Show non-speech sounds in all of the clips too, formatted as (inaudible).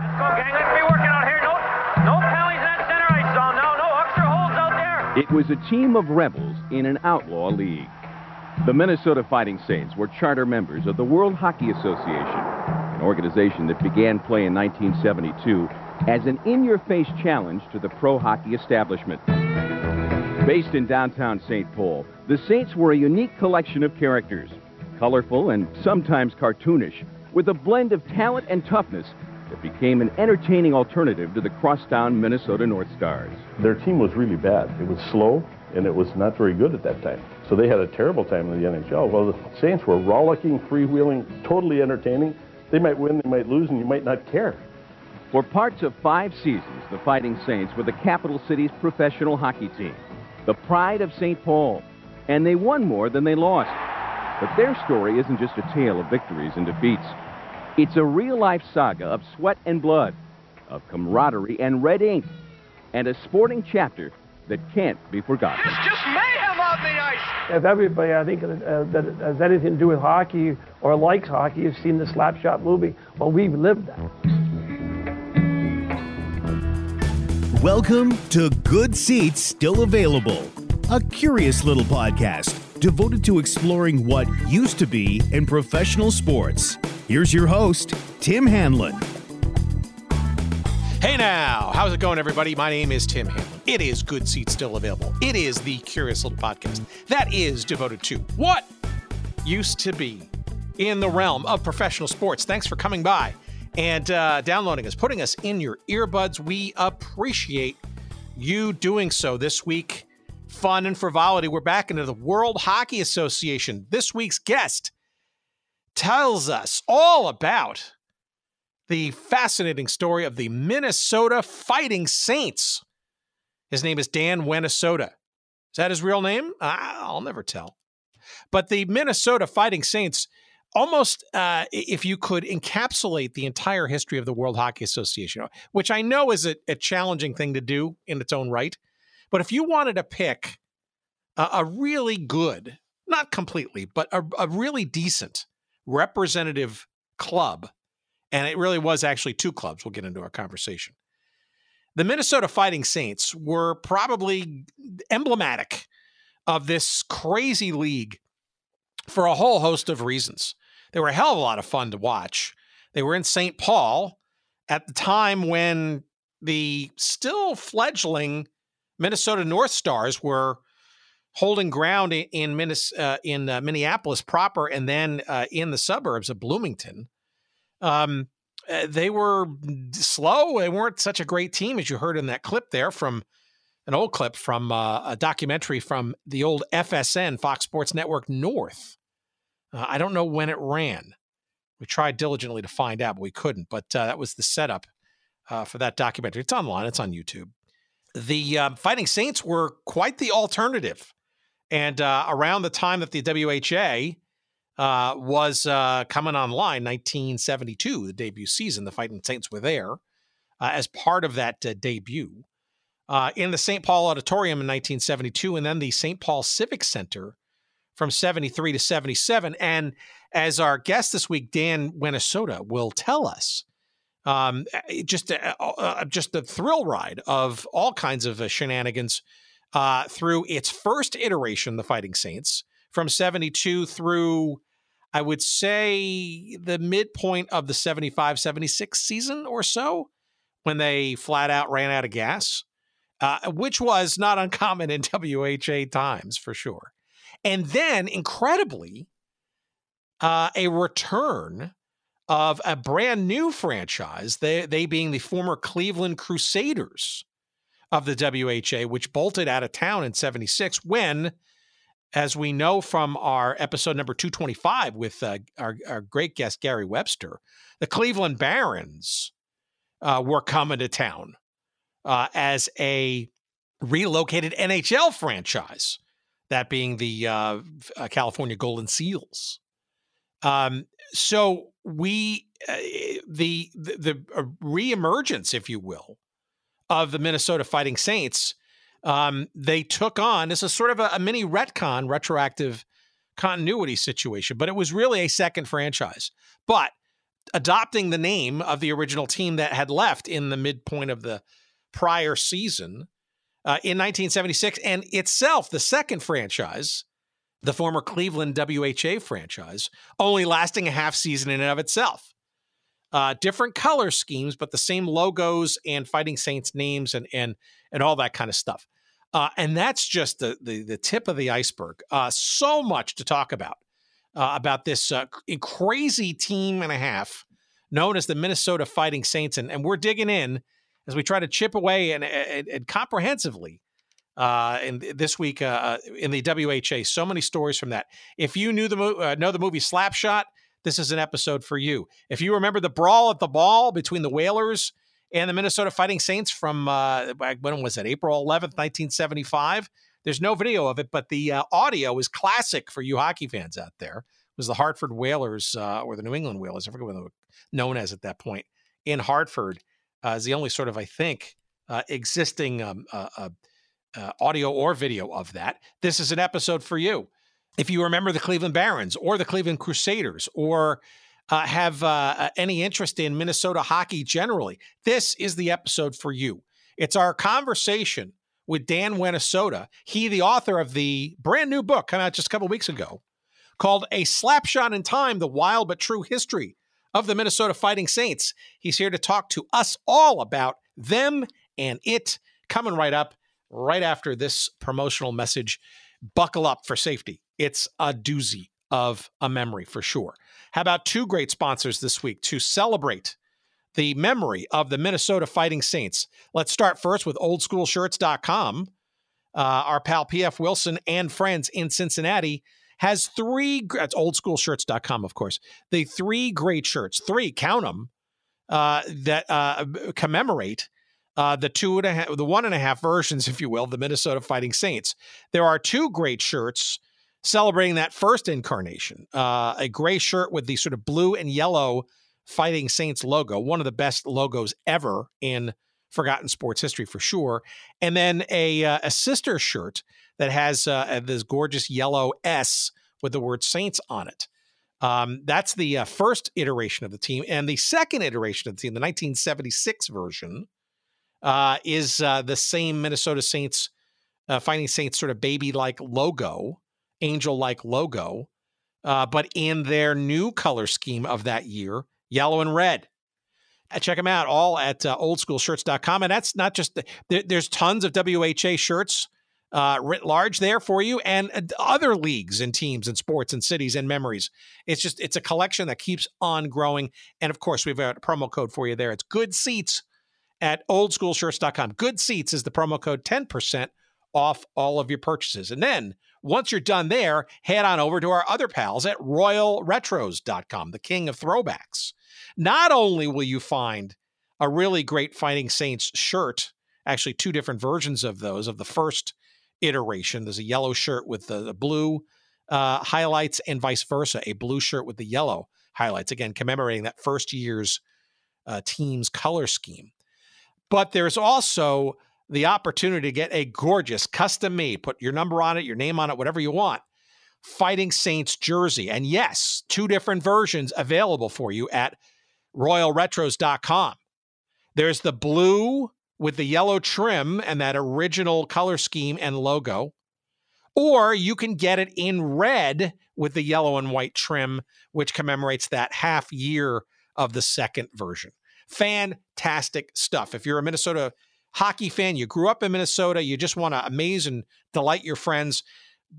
Go, gang. Let's be working out here. No, no in that center zone. No, no holds out there. It was a team of rebels in an outlaw league. The Minnesota Fighting Saints were charter members of the World Hockey Association, an organization that began play in 1972 as an in-your-face challenge to the pro hockey establishment. Based in downtown St. Paul, the Saints were a unique collection of characters, colorful and sometimes cartoonish, with a blend of talent and toughness became an entertaining alternative to the crosstown Minnesota North Stars. Their team was really bad. It was slow, and it was not very good at that time. So they had a terrible time in the NHL. Well, the Saints were rollicking, freewheeling, totally entertaining. They might win, they might lose, and you might not care. For parts of five seasons, the Fighting Saints were the capital city's professional hockey team, the pride of St. Paul, and they won more than they lost. But their story isn't just a tale of victories and defeats. It's a real-life saga of sweat and blood, of camaraderie and red ink, and a sporting chapter that can't be forgotten. It's just mayhem on the ice. If everybody, I think, uh, that has anything to do with hockey or likes hockey has seen the Slapshot movie, well, we've lived that. Welcome to Good Seats Still Available, a curious little podcast devoted to exploring what used to be in professional sports. Here's your host, Tim Hanlon. Hey now, how's it going, everybody? My name is Tim Hanlon. It is Good Seats Still Available. It is the curious little podcast that is devoted to what used to be in the realm of professional sports. Thanks for coming by and uh, downloading us, putting us in your earbuds. We appreciate you doing so this week. Fun and frivolity. We're back into the World Hockey Association. This week's guest tells us all about the fascinating story of the Minnesota Fighting Saints. His name is Dan Wenisoda. Is that his real name? I'll never tell. But the Minnesota Fighting Saints, almost uh, if you could encapsulate the entire history of the World Hockey Association, which I know is a, a challenging thing to do in its own right. But if you wanted to pick a, a really good, not completely, but a, a really decent representative club and it really was actually two clubs. We'll get into our conversation. The Minnesota Fighting Saints were probably emblematic of this crazy league for a whole host of reasons. They were a hell of a lot of fun to watch. They were in St. Paul at the time when the still fledgling Minnesota North Stars were holding ground in in, uh, in uh, Minneapolis proper and then uh, in the suburbs of Bloomington. Um, uh, they were slow. They weren't such a great team as you heard in that clip there from an old clip from uh, a documentary from the old FSN, Fox Sports Network North. Uh, I don't know when it ran. We tried diligently to find out, but we couldn't. But uh, that was the setup uh, for that documentary. It's online, it's on YouTube. The um, Fighting Saints were quite the alternative. And uh, around the time that the WHA uh, was uh, coming online 1972, the debut season. The Fighting Saints were there uh, as part of that uh, debut uh, in the St. Paul Auditorium in 1972, and then the St. Paul Civic Center from 73 to 77. And as our guest this week, Dan Wenisoda, will tell us, um, just a, just a thrill ride of all kinds of shenanigans through its first iteration, the Fighting Saints, from 72 through I would say the midpoint of the 75 76 season or so when they flat out ran out of gas, uh, which was not uncommon in (laughs) WHA times for sure. And then, incredibly, uh, a return of a brand new franchise, they, they being the former Cleveland Crusaders of the WHA, which bolted out of town in 76 when as we know from our episode number 225 with uh, our, our, great guest Gary Webster, the Cleveland Barons uh, were coming to town uh, as a relocated NHL franchise, that being the uh, uh, California Golden Seals. Um, so we uh, the the, the reemergence, if you will, of the Minnesota Fighting Saints um, they took on this is sort of a, a mini retcon, retroactive continuity situation, but it was really a second franchise. But adopting the name of the original team that had left in the midpoint of the prior season uh, in 1976, and itself the second franchise, the former Cleveland WHA franchise, only lasting a half season in and of itself. Uh, different color schemes, but the same logos and Fighting Saints names and and and all that kind of stuff. Uh, and that's just the, the the tip of the iceberg. Uh, so much to talk about uh, about this uh, crazy team and a half known as the Minnesota Fighting Saints, and, and we're digging in as we try to chip away and, and, and comprehensively. Uh, and this week uh, in the WHA, so many stories from that. If you knew the mo- know the movie Slapshot, this is an episode for you. If you remember the brawl at the ball between the Whalers and the Minnesota Fighting Saints from uh, when was it? April 11th, 1975. There's no video of it, but the uh, audio is classic for you hockey fans out there. It was the Hartford Whalers uh, or the New England Whalers, I forget what they were known as at that point, in Hartford, uh, is the only sort of, I think, uh, existing um, uh, audio or video of that. This is an episode for you. If you remember the Cleveland Barons or the Cleveland Crusaders or uh, have uh, any interest in Minnesota hockey generally, this is the episode for you. It's our conversation with Dan Wennasota. He, the author of the brand new book, come out just a couple weeks ago, called A Slapshot in Time The Wild But True History of the Minnesota Fighting Saints. He's here to talk to us all about them and it coming right up, right after this promotional message. Buckle up for safety. It's a doozy of a memory for sure. How about two great sponsors this week to celebrate the memory of the Minnesota Fighting Saints? Let's start first with oldschoolshirts.com. Uh, our pal PF Wilson and friends in Cincinnati has three, that's oldschoolshirts.com, of course, the three great shirts, three, count them, uh, that uh, commemorate uh, the two and a half, the one and a half versions, if you will, the Minnesota Fighting Saints. There are two great shirts celebrating that first incarnation. Uh, a gray shirt with the sort of blue and yellow Fighting Saints logo, one of the best logos ever in forgotten sports history for sure. And then a uh, a sister shirt that has uh, this gorgeous yellow S with the word Saints on it. Um, that's the uh, first iteration of the team, and the second iteration of the team, the 1976 version, uh, is uh, the same Minnesota Saints, uh, Fighting Saints sort of baby-like logo angel like logo, uh, but in their new color scheme of that year, yellow and red. Uh, check them out all at uh, oldschoolshirts.com. And that's not just, the, there, there's tons of WHA shirts uh, writ large there for you and other leagues and teams and sports and cities and memories. It's just, it's a collection that keeps on growing. And of course, we've got a promo code for you there. It's good seats at oldschoolshirts.com. Good seats is the promo code 10% off all of your purchases. And then once you're done there, head on over to our other pals at royalretros.com, the king of throwbacks. Not only will you find a really great Fighting Saints shirt, actually, two different versions of those, of the first iteration. There's a yellow shirt with the, the blue uh, highlights, and vice versa, a blue shirt with the yellow highlights, again, commemorating that first year's uh, team's color scheme. But there's also the opportunity to get a gorgeous custom made, put your number on it, your name on it, whatever you want, Fighting Saints jersey. And yes, two different versions available for you at royalretros.com. There's the blue with the yellow trim and that original color scheme and logo. Or you can get it in red with the yellow and white trim, which commemorates that half year of the second version. Fantastic stuff. If you're a Minnesota hockey fan, you grew up in Minnesota, you just want to amaze and delight your friends,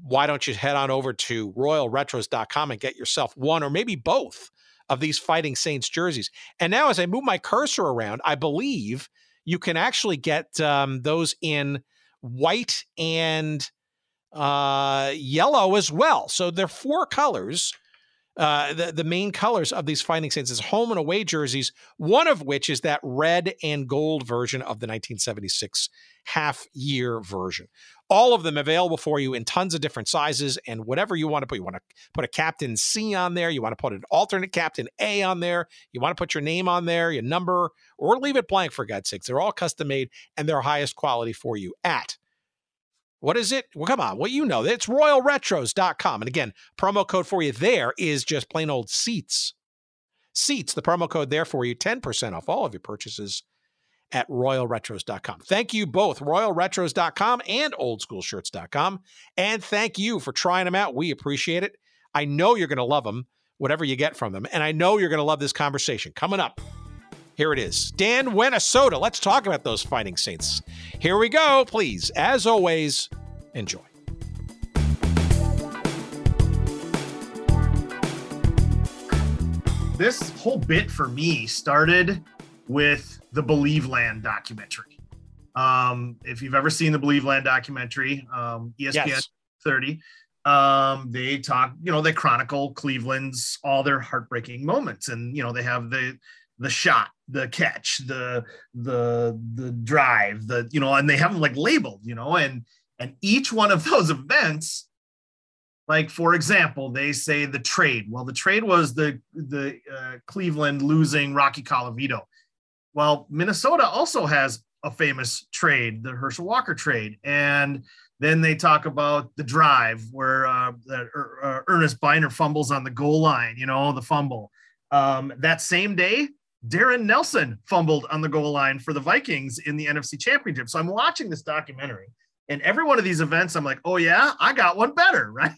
why don't you head on over to royalretros.com and get yourself one or maybe both of these Fighting Saints jerseys? And now, as I move my cursor around, I believe you can actually get um, those in white and uh, yellow as well. So they're four colors uh, the, the main colors of these Fighting Saints is home and away jerseys, one of which is that red and gold version of the 1976 half year version. All of them available for you in tons of different sizes and whatever you want to put. You want to put a Captain C on there, you want to put an alternate Captain A on there, you want to put your name on there, your number, or leave it blank for God's sakes. They're all custom made and they're highest quality for you at what is it? Well, come on. Well, you know, it's royalretros.com. And again, promo code for you there is just plain old seats. Seats, the promo code there for you, 10% off all of your purchases at royalretros.com. Thank you both, royalretros.com and oldschoolshirts.com. And thank you for trying them out. We appreciate it. I know you're going to love them, whatever you get from them. And I know you're going to love this conversation. Coming up, here it is. Dan Wennasota. Let's talk about those Fighting Saints. Here we go. Please, as always, enjoy. This whole bit for me started with the Believeland documentary. Um, if you've ever seen the Believeland documentary, um, ESPN Yes. 30, um, they talk, you know, they chronicle Cleveland's all their heartbreaking moments, and you know, they have the the shot, the catch, the the the drive, the you know, and they have them like labeled, you know, and and each one of (laughs) those events like for example they say the trade. Well the trade was the the uh, cleveland losing rocky colavito well minnesota also has a famous trade the herschel walker trade and then they talk about the drive where uh, Er- uh, earnest byner fumbles on the goal line you know the fumble. Um, that same day darrin nelson fumbled on the goal line for the vikings in the nfc championship. So i'm watching this documentary and every one of these events i'm like oh yeah i got one better (laughs) right?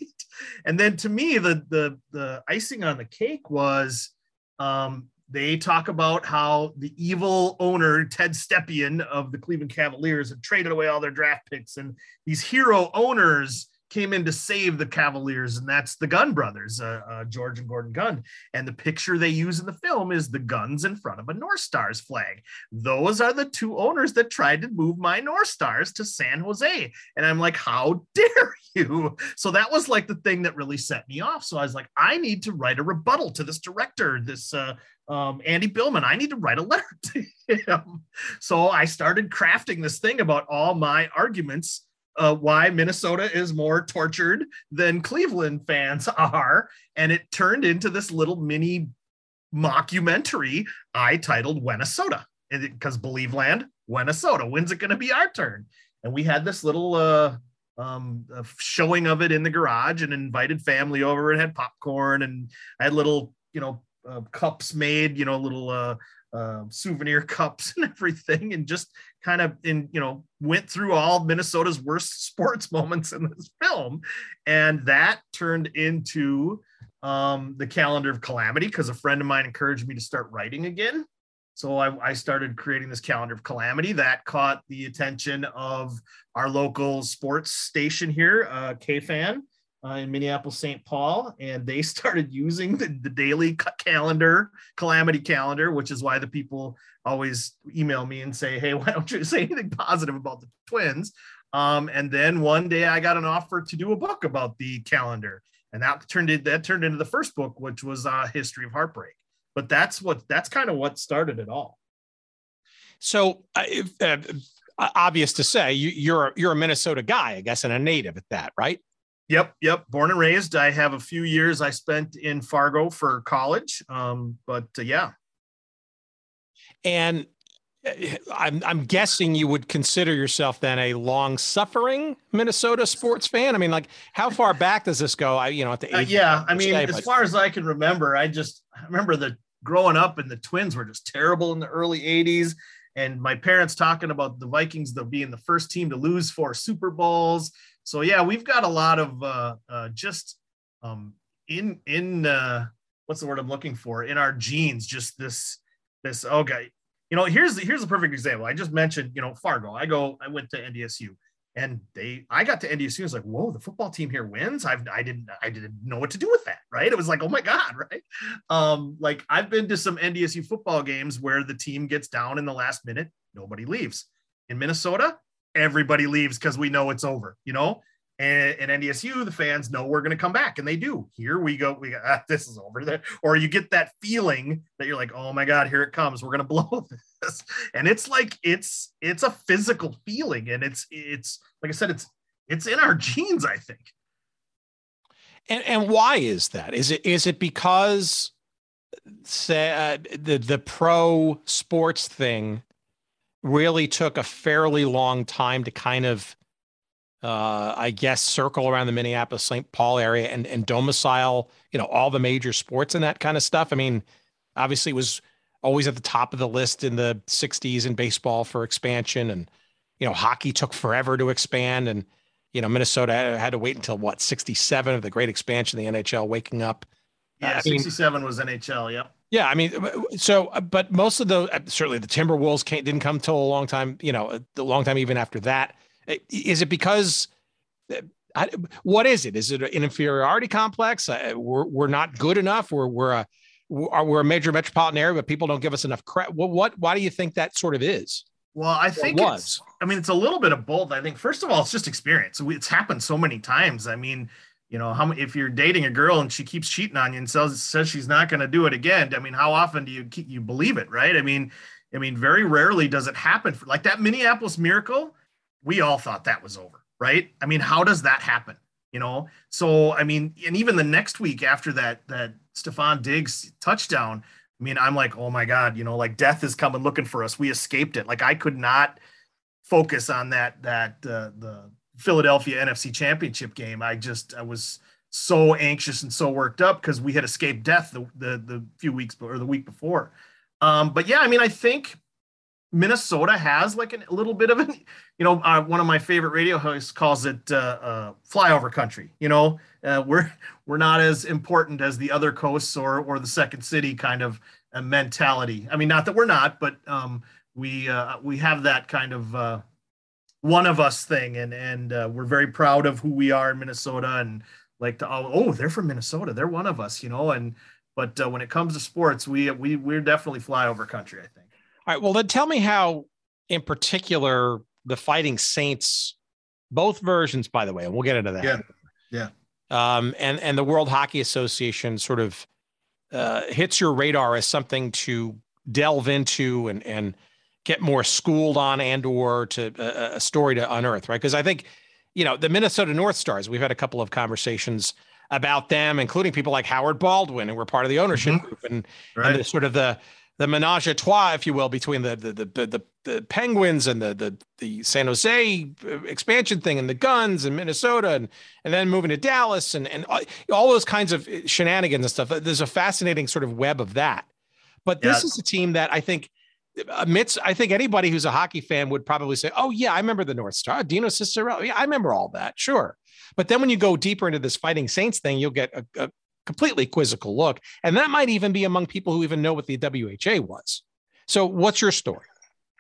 And then to me the the the icing on the cake was um they talk about how the evil owner ted stepien of the cleveland cavaliers had traded away all their draft picks and these hero owners came in to save the cavaliers and that's the Gund brothers uh, uh, george and gordon gund. And the picture they use in the film is the gunds in front of a north stars flag. Those are the two owners that tried to move my north stars to san jose. And i'm like how (laughs) dare you? So that was like the thing that really set me off. So i was like i need to write a rebuttal to this director this uh, um, andy billman. I need to write a letter (laughs) to him. So i started crafting this thing about all my arguments uh, why minnesota is more tortured than cleveland fans (laughs) are. And it turned into this little mini mockumentary i titled Minnesota because believeland Minnesota when's it going to be our turn? And we had this little uh um showing of it in the garage and invited family over and had popcorn and i had little you know uh, cups made you know little uh, uh souvenir (laughs) cups and everything and just kind of in you know went through all minnesota's worst (laughs) sports moments in this film. And that turned into um the calendar of calamity because a friend of mine encouraged me to start writing again. So I, I started creating this calendar of calamity that caught the attention of our local sports station here, uh, KFan uh, in Minneapolis, St. Paul, and they (laughs) started using the, the daily calendar, calamity calendar, which is why the people always email me and say, "Hey, (laughs) why don't you say anything positive about the Twins?" Um, and then one day I got an offer to do a book about the calendar, and that turned it that turned into the first book, which was uh, History of Heartbreak but that's what that's kind of what started it all So, uh, if, obvious to say, you, you're you're a Minnesota guy, I guess, and a native at that, right? Yep yep born and raised i have a few years i spent in fargo for college um, but uh, yeah And uh, I'm I'm guessing you would consider yourself then a long-suffering Minnesota sports fan. I mean, like, how far back does this go? I you know at the Uh, yeah i mean stay, as but- far as i can remember i just I remember the growing up and the twins were just terrible in the early 80s and my parents talking about the vikings the, being the first team to lose four super bowls so yeah we've got a lot of uh, uh, just um, in in uh, what's the word i'm looking for? In our genes just this this okay you know here's the here's a perfect example. I just mentioned you know fargo. I go i went to ndsu and they i got to ndsu and was like whoa the football team here wins? I've i didn't i didn't know what to do with that right? It was like oh my god (laughs) right? Um like i've been to some ndsu football games where the team gets down in the last minute nobody leaves. In minnesota everybody leaves because we know it's over you know? And in ndsu the fans know we're going to come back and they do. Here we go we got (laughs) ah, this is over there. Or you get that feeling that you're like oh my god here it comes we're going (laughs) to blow this. And it's like it's it's a physical feeling and it's it's like i said it's it's in our genes i think. And and why is that? Is it is it because say uh, the the pro sports thing really took a fairly long time to kind of uh, I guess circle around the Minneapolis St. Paul area and and domicile, you know, all the major sports and that kind of stuff. I mean, obviously it was always at the top of the list in the 60s in baseball for expansion. And, you know, hockey took forever to expand. And, you know, Minnesota had to wait until what, 67 of the great expansion of the NHL waking up. Yeah, I mean- 67 was NHL. Yep. Yeah, I mean, uh, so uh, but most of the uh, certainly the Timberwolves came, didn't come till a long time. You know, a long time even after that. Is it because? What is it? Is it an inferiority complex? Uh, we're we're not good enough. We're we're a we're, we're a major metropolitan area, but people don't give us enough credit. What what? Why do you think that sort of is? Well, I think it's, I mean, it's a little bit of both. I think first of all, it's just experience. It's happened so many times. I mean, you know, how if you're dating a girl and she keeps cheating on you and says says she's not going to do it again, I mean, how often do you you believe it, right? I mean, I mean, very rarely does it happen. For, like that Minneapolis miracle, we all thought that was over, right? I mean, how does that happen? You know, so I mean, and even the next week after that that Stefon Diggs touchdown, I mean, I'm like, oh my God, you know, like death is coming looking for us. We escaped it. Like I could not focus on that that uh, the Philadelphia NFC Championship game. I just I was so anxious and so worked up because we had escaped death the, the the few weeks or the week before. Um, but yeah, I mean, I think Minnesota has like an, a little bit of an, (laughs) you know, uh, one of my favorite radio hosts calls it uh, uh, flyover country. You know, uh, we're we're not as important as the other coasts or or the second city kind of a mentality. I mean, not that we're not, but um, we uh, we have that kind of uh, one of us thing, and and uh, we're very proud of who we are in Minnesota, and like to oh, oh they're from Minnesota, they're one of us, you know, and but uh, when it comes to sports, we we we're definitely flyover country, I think. All right. Well, then tell me how, in particular, the Fighting Saints, both versions, by the way, and we'll get into that. Yeah. Yeah. Um, and and the World Hockey Association sort of uh, hits your radar as something to delve into and and get more schooled on and or to uh, a story to unearth, right? Because I think, you know, the Minnesota North Stars. We've had a couple of conversations about them, including people like Howard Baldwin, who were part of the ownership Mhm. group, and Right. and the sort of the the menage a trois, if you will, between the the the the, the Penguins and the the the San Jose uh, expansion thing and the Gunds and Minnesota and and then moving to Dallas and and all- those kinds of shenanigans and stuff. There's a fascinating sort of web of that. But this is a team that I think amidst I think anybody who's a hockey fan would probably say, "Oh yeah, I remember the North Star, Dino Ciccarelli. Yeah, I remember all that, sure." But then when you go deeper into this Fighting Saints thing, you'll get a, a completely quizzical look, and that might even be among people who even know what the WHA was. So, what's your story?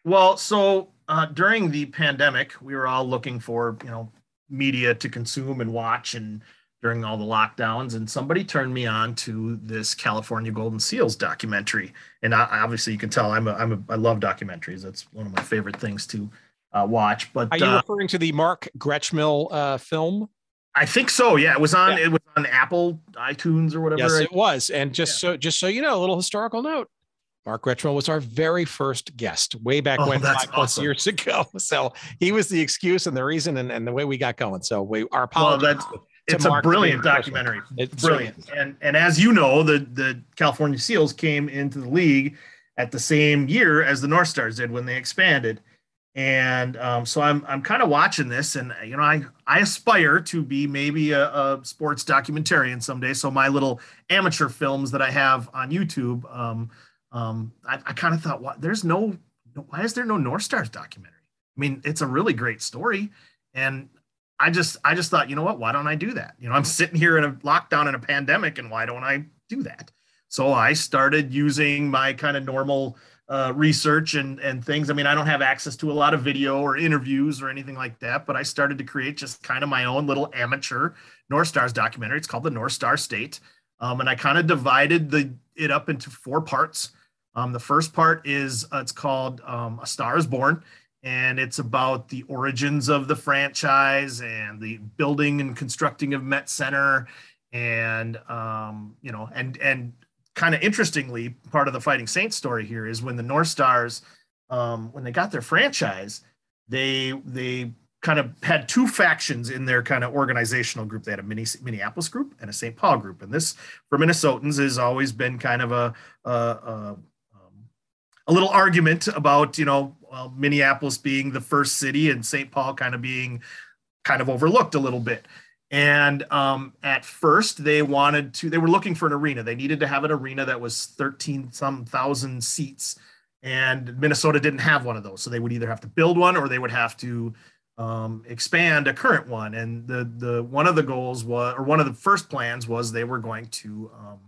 Well, so uh, during the pandemic, we were all looking for you know media to consume and watch, and during all the lockdowns, and somebody turned me on to this California Golden Seals documentary. And I, obviously, you can tell I'm a, I'm a I love documentaries. That's one of my favorite things to uh, watch. But Are you uh, referring to the Mark Gretschmill uh, film? I think so. Yeah, it was on Yeah. it was on Apple iTunes or whatever. Yes, it was. And just so just so you know, a little historical note. Mark Gretschmill was our very first guest way back Oh, when that's five plus awesome. years (laughs) ago. So he was the excuse and the reason and, and the way we got going. So we our Well, apologies. that's to it's a brilliant documentary. It's brilliant. And and as you know, the the California Seals came into the league at the same year as the North Stars did when they expanded. And um, so I'm I'm kind of watching this, and you know I I aspire to be maybe a, a sports documentarian someday. So my little amateur films that I have on YouTube, um, um, I, I kind of thought, what? There's no, why is there no North Stars documentary? I mean, it's a really great story, and I just I just thought, you know what? Why don't I do that? You know, I'm sitting here in a lockdown in a pandemic, and why don't I do that? So I started using my kind of normal uh, research and and things. I mean, I don't have access to a lot of video or interviews or anything like that, but I started to create just kind of my own little amateur North Stars documentary. It's called the North Star State, um, and I kind of divided the it up into four parts. Um, the first part is uh, it's called um, A Star Is Born, and it's about the origins of the franchise and the building and constructing of Met Center, and um, you know, and and kind of interestingly, part of the Fighting Saints story here is when the North Stars, um, when they got their franchise, they they kind of had two factions in their kind of organizational group. They had a Minneapolis group and a St. Paul group, and this for Minnesotans has always been kind of a, a, a um, a little argument about you know well, Minneapolis being the first city and St. Paul kind of being kind of overlooked a little bit. And um, at first, they wanted to, they were looking for an arena. They needed to have an arena that was 13 some thousand seats. And Minnesota didn't have one of those. So they would either have to build one or they would have to um, expand a current one. And the, the one of the goals was, or one of the first plans was they were going to um,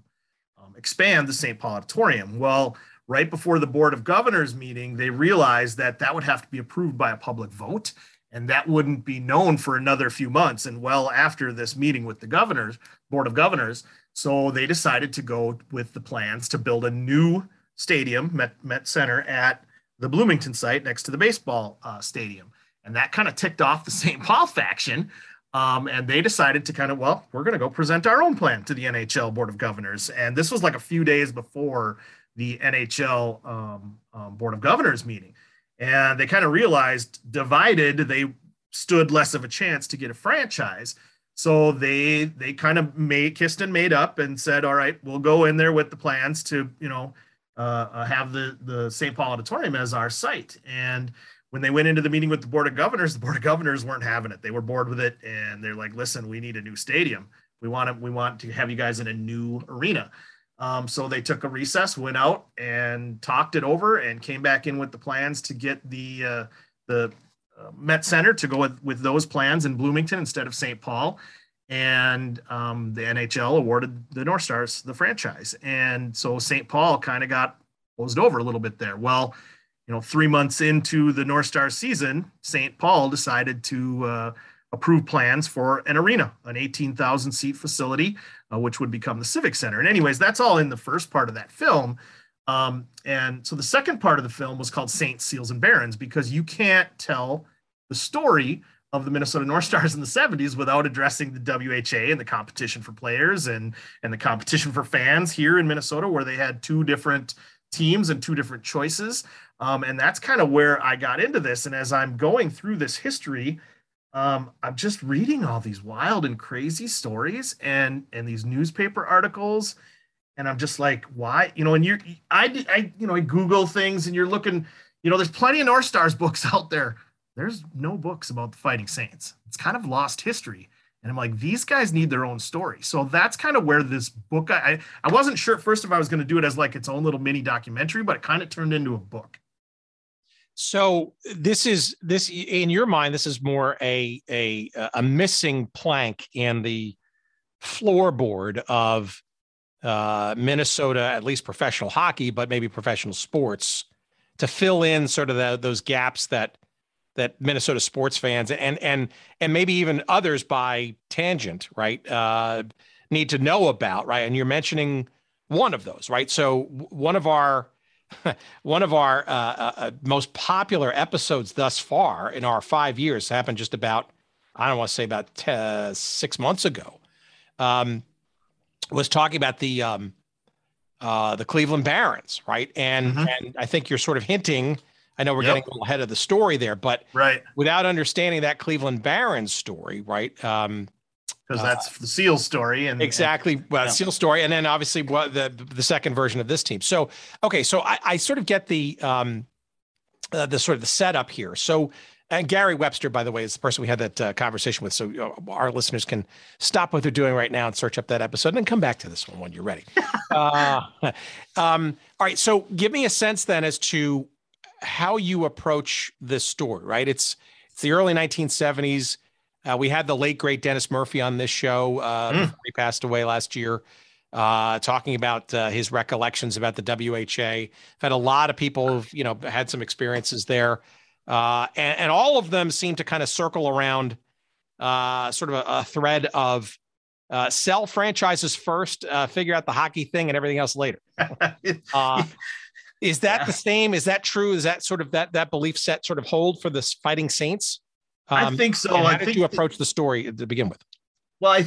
um expand the St. Paul Auditorium. Well, right before the Board of Governors meeting, they realized that that would have to be approved by a public vote and that wouldn't be known for another few months and well after this meeting with the governors board of governors. So they decided to go with the plans to build a new stadium met, met center at the bloomington site next to the baseball uh, stadium. And that kind of ticked off the (laughs) st paul faction um, and they decided to kind of well we're going to go present our own plan to the nhl board of governors. And this was like a few days before the nhl um, um, board of governors meeting. And they kind of realized divided they stood less of a chance to get a franchise. So they they kind of made kissed and made up and said all right we'll go in there with the plans to you know uh, uh have the the st paul auditorium as our site. And when they went into the meeting with the board of governors the board of governors weren't having it. They were bored with it and they're like listen we need a new stadium. We want to we want to have you guys in a new arena um, so they took a recess, went out and talked it over, and came back in with the plans to get the uh, the uh, Met Center to go with, with those plans in Bloomington instead of St. Paul. And um, the NHL awarded the North Stars the franchise, and so St. Paul kind of got closed over a little bit there. Well, you know, three months into the North Star season, St. Paul decided to uh, approve plans for an arena, an 18,000 seat facility uh, which would become the Civic Center. And, anyways, that's all in the first part of that film. Um, and so the second part of the film was called Saints, Seals, and Barons because you can't tell the story of the Minnesota North Stars in the 70s without addressing the WHA and the competition for players and, and the competition for fans here in Minnesota, where they had two different teams and two different choices. Um, and that's kind of where I got into this. And as I'm going through this history, um, I'm just reading all these wild and crazy stories and and these newspaper articles, and I'm just like, why? You know, and you're I I you know I Google things and you're looking, you know, there's plenty of North Stars (laughs) books out there. There's no books about the Fighting Saints. It's kind of lost history. And I'm like, these guys need their own story. So that's kind of where this book. I I wasn't sure at first if I was going to do it as like its own little mini documentary, but it kind of turned into a book. So this is this in your mind. This is more a a a missing plank in the floorboard of uh, Minnesota, at least professional hockey, but maybe professional sports, to fill in sort of the, those gaps that that Minnesota sports fans and and and maybe even others by tangent, right, uh, need to know about, right? And you're mentioning one of those, right? So one of our (laughs) one of our uh, uh, uh, most popular episodes thus far in our five years happened just about, I don't want to say about t- six months ago, um, was talking about the um, uh, the Cleveland Barons, right? And mm-hmm. and I think you're sort of hinting. I know we're yep. getting a little ahead of the story there, but right without understanding that Cleveland Barons story, right? Um, because uh, that's uh, the Seal story and exactly and, well, yeah. Seal story, and then obviously what the the second version of this team. So okay, so I, I sort of get the um uh, the sort of the setup here. So and Gary Webster, by the way, is the person we had that uh, conversation with. So uh, our listeners can stop what they're doing right now and search up that episode, and then come back to this one when you're ready. (laughs) uh, um, all right, so give me a sense then as to how you approach this story. Right, it's it's the early 1970s uh, we had the late great Dennis Murphy on this show uh, mm. he passed away last year, uh, talking about uh, his recollections about the WHA. I've had a lot of people, who've, you know, had some experiences there, uh, and, and, all of them seem to kind of circle around uh, sort of a, a thread of sell franchises first, figure out the hockey thing, and everything else later. (laughs) is that the same? Is that true? Is that sort of that that belief set sort of hold for the Fighting Saints? Um, I think so. How I did think you approach the story to begin with? Well, I,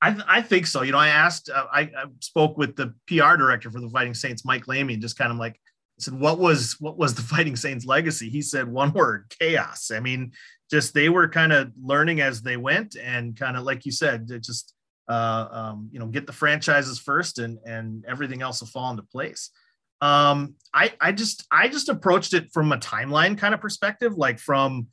I, I think so. You know, I asked, uh, I, I, spoke with the PR director for the Fighting Saints, Mike Lamy, and just kind of like I said, what was what was the (laughs) Fighting Saints legacy? He said one word: chaos. I mean, just they were kind of learning as they went, and kind of like you said, just uh, um, you know, get the franchises first, and and everything else will fall into place. Um, I I just I just approached it from a timeline kind of perspective, like from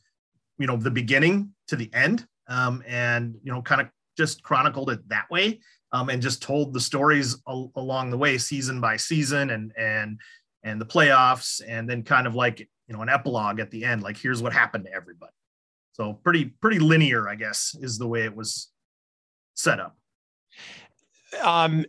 you know the beginning to the end um, and you know kind of just chronicled it that way um, and just told the stories al- along the way, season by season, and and and the playoffs, and then kind of like you know an epilogue at the end, like here's what happened to everybody. So pretty pretty linear, I guess, is the way it was set up. Um,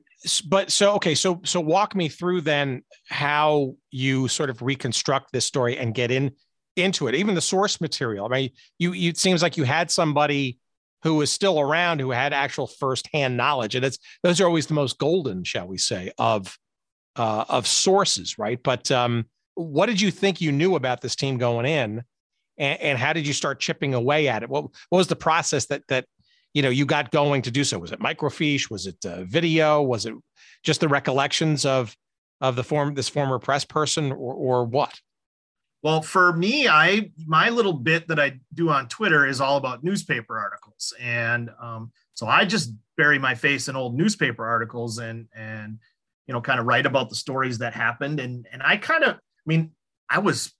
but so okay, so so walk me through then how you sort of reconstruct this story and get in into it, even the source material. I mean, you, you it seems like you had somebody who was still around who had actual firsthand knowledge, and it's those are always the most golden, shall we say, of uh, of sources, right? But um, what did you think you knew about this team going in, and, and how did you start chipping away at it? What what was the process that that you know you got going to do so? Was it microfiche? Was it uh, video? Was it just the recollections of of the form this former press person, or or what? Well, for me, I my little bit that I do on Twitter is all about newspaper articles, and um, so I just bury my face in old newspaper articles and and you know kind of write about the stories that happened, and and I kind of, I mean, I was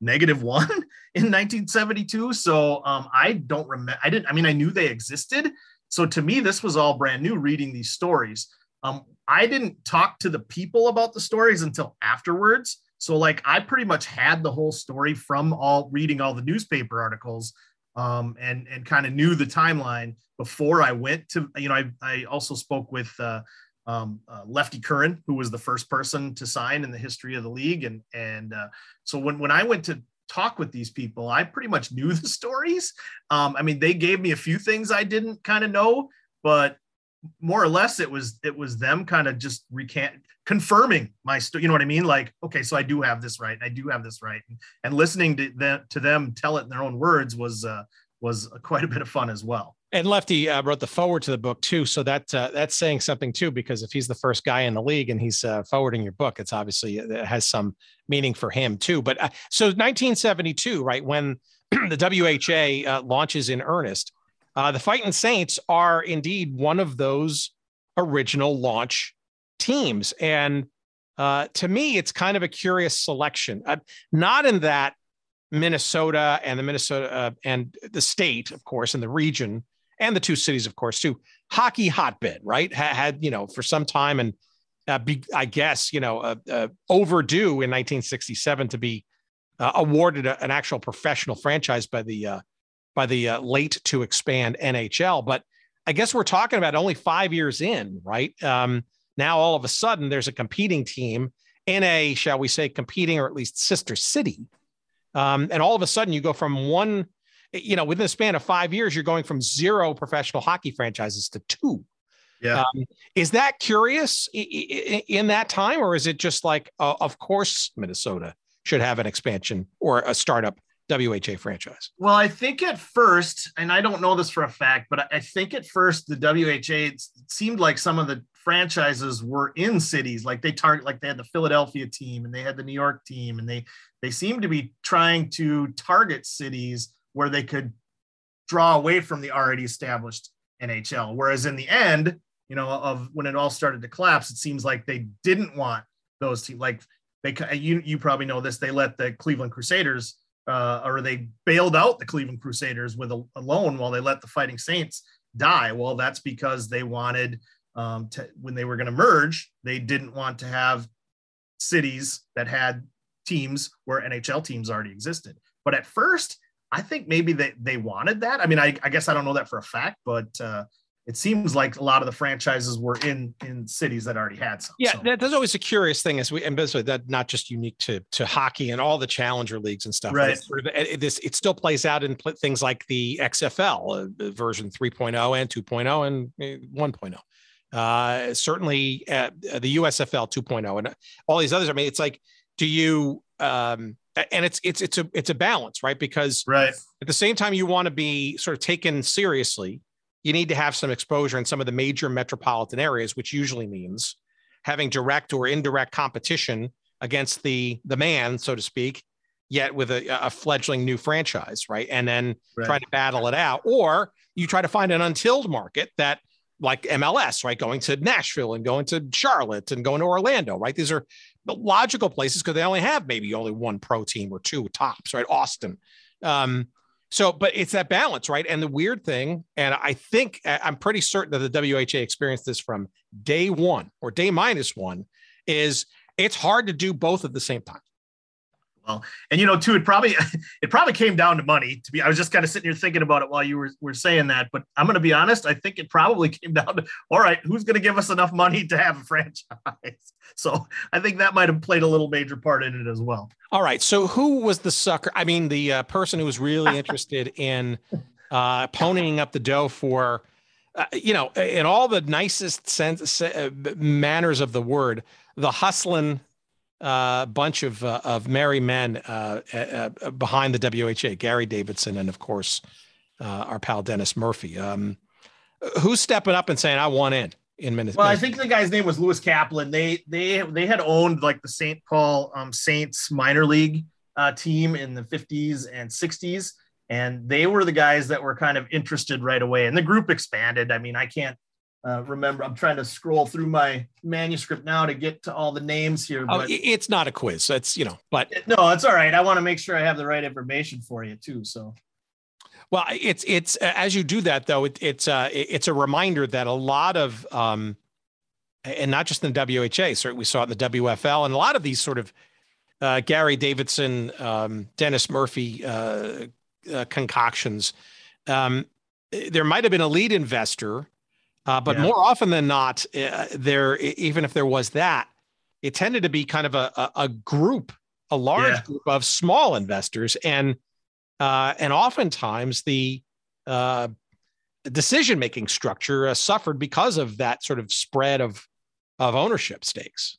negative one (laughs) in 1972, so um, I don't remember. I didn't. I mean, I knew they existed, so to me, this was all brand new. Reading these stories, um, I didn't talk to the people about the stories until afterwards so like I pretty much had the whole story from all reading all the newspaper articles um, and and kind of knew the timeline before I went to you know I I also spoke with uh, um, uh, Lefty Curran who was the first person to sign in the history of the league and and uh, so when when I went to talk with these people I pretty much knew (laughs) the stories. Um, I mean they gave me a few things I didn't kind of know but more or less it was it was them kind of just recant confirming my story you know what i mean? Like okay so i do have this right i do have this right. And, and listening to them to them tell it in their own words was uh was quite a bit of fun as well. And lefty uh, wrote the forward to the book too so that uh, that's saying something too because if he's the first guy in the league and he's uh, forwarding your book it's obviously uh, it has some meaning for him too. But uh, so 1972 right when (clears throat) the wha uh, launches in earnest uh, the Fighting Saints are indeed one of those original launch teams. And uh, to me, it's kind of a curious selection. Uh, not in that Minnesota and the Minnesota uh, and the state, of course, and the region and the two cities, of course, too. Hockey hotbed, right? Had, had you know for some time and uh, be, I guess you know uh, overdue in 1967 to be awarded a, an actual professional franchise by the by the uh, late to expand NHL. But I guess we're talking about only five years in, right? Um, now all of a sudden there's a competing team in a, shall we say, competing or at least sister city. Um, and all of a sudden you go from one, you know, within the span of five years, you're going from zero professional hockey franchises to two. Yeah. Um, is that curious in that time, or is it just like, uh, of course, Minnesota should have an expansion or a startup WHA franchise? Well, I think at first, and I don't know this for a fact, but I think at first the WHA seemed like some of the franchises were in cities, like they target, like they had the Philadelphia team and they had the New York team, and they they seemed to be trying to target cities where they could draw away from the already established NHL. Whereas in the end, you know, of when it all started to collapse, it seems like they didn't want those teams. Like they, you you probably know this, they let the Cleveland Crusaders uh, or they bailed out the Cleveland Crusaders with a, a, loan while they let the Fighting Saints die. Well, that's because they wanted um, to, when they were going to merge, they didn't want to have cities that had teams where NHL teams already existed. But at first, I think maybe they, they wanted that. I mean, I, I guess I don't know that for a fact, but uh, it seems like a lot of the franchises were in in cities that already had some. Yeah, so. that, that's always a curious thing. Is we and basically that not just unique to to hockey and all the challenger leagues and stuff. Right. Sort of, it, this it still plays out in things like the XFL uh, version 3.0 and 2.0 and 1.0. Uh, uh, certainly uh, the USFL 2.0 and all these others. I mean, it's like, do you? Um, and it's it's it's a it's a balance, right? Because right at the same time you want to be sort of taken seriously you need to have some exposure in some of the major metropolitan areas, which usually means having direct or indirect competition against the the man, so to speak, yet with a, a fledgling new franchise, right? And then right. try to battle it out, or you try to find an untilled market that like MLS, right? Going to Nashville and going to Charlotte and going to Orlando, right? These are logical places because they only have maybe only one pro team or two tops, right? Austin. Um, So, but it's that balance, right? And the weird thing, and I think I'm pretty certain that the WHA experienced this from day one or day minus one, is it's hard to do both at the same time well. And you know, too, it probably (laughs) it probably came down to money. To be, I was just kind of sitting here thinking about it while you were, were saying that. But I'm going to be honest. I think it probably (laughs) came down to all right, who's going to give us enough money to have a (laughs) franchise? So I think that might have played a little major part in it as well. All right. So who was the sucker? I mean, the uh, person who was really interested in uh, ponying up the dough for. Uh, you know, in all the nicest sense, uh, manners of the word, the hustling uh, bunch of uh, of merry men uh, uh, uh behind the WHA, Gary Davidson, and of course uh, our pal Dennis Murphy. Um, who's stepping up and saying, "I want in"? In Minnesota. Well, I think the guy's name was Lewis Kaplan. They they they had owned like the St. Paul um, Saints minor league team in the 50s and 60s, and they were the guys that were kind of interested right away. And the group expanded. I mean, I can't uh, remember, I'm trying to scroll through my manuscript now to get to all the names here. Oh, but it's not a quiz. It's you know, but no, it's all right. I want to make sure I have the right information for you too. So, well, it's it's as you do that though, it, it's uh, it's a reminder that a lot of um, and not just in the WHA, certainly we saw it in the WFL, and a lot of these sort of uh, Gary Davidson, um, Dennis Murphy uh, uh, concoctions. Um, there might have been a lead investor uh, but yeah. more often than not, uh, there even if there was that, it tended to be kind of a a, a group, a large yeah. group of small investors, and uh, and oftentimes the uh, decision making structure uh, suffered because of that sort of spread of of ownership stakes.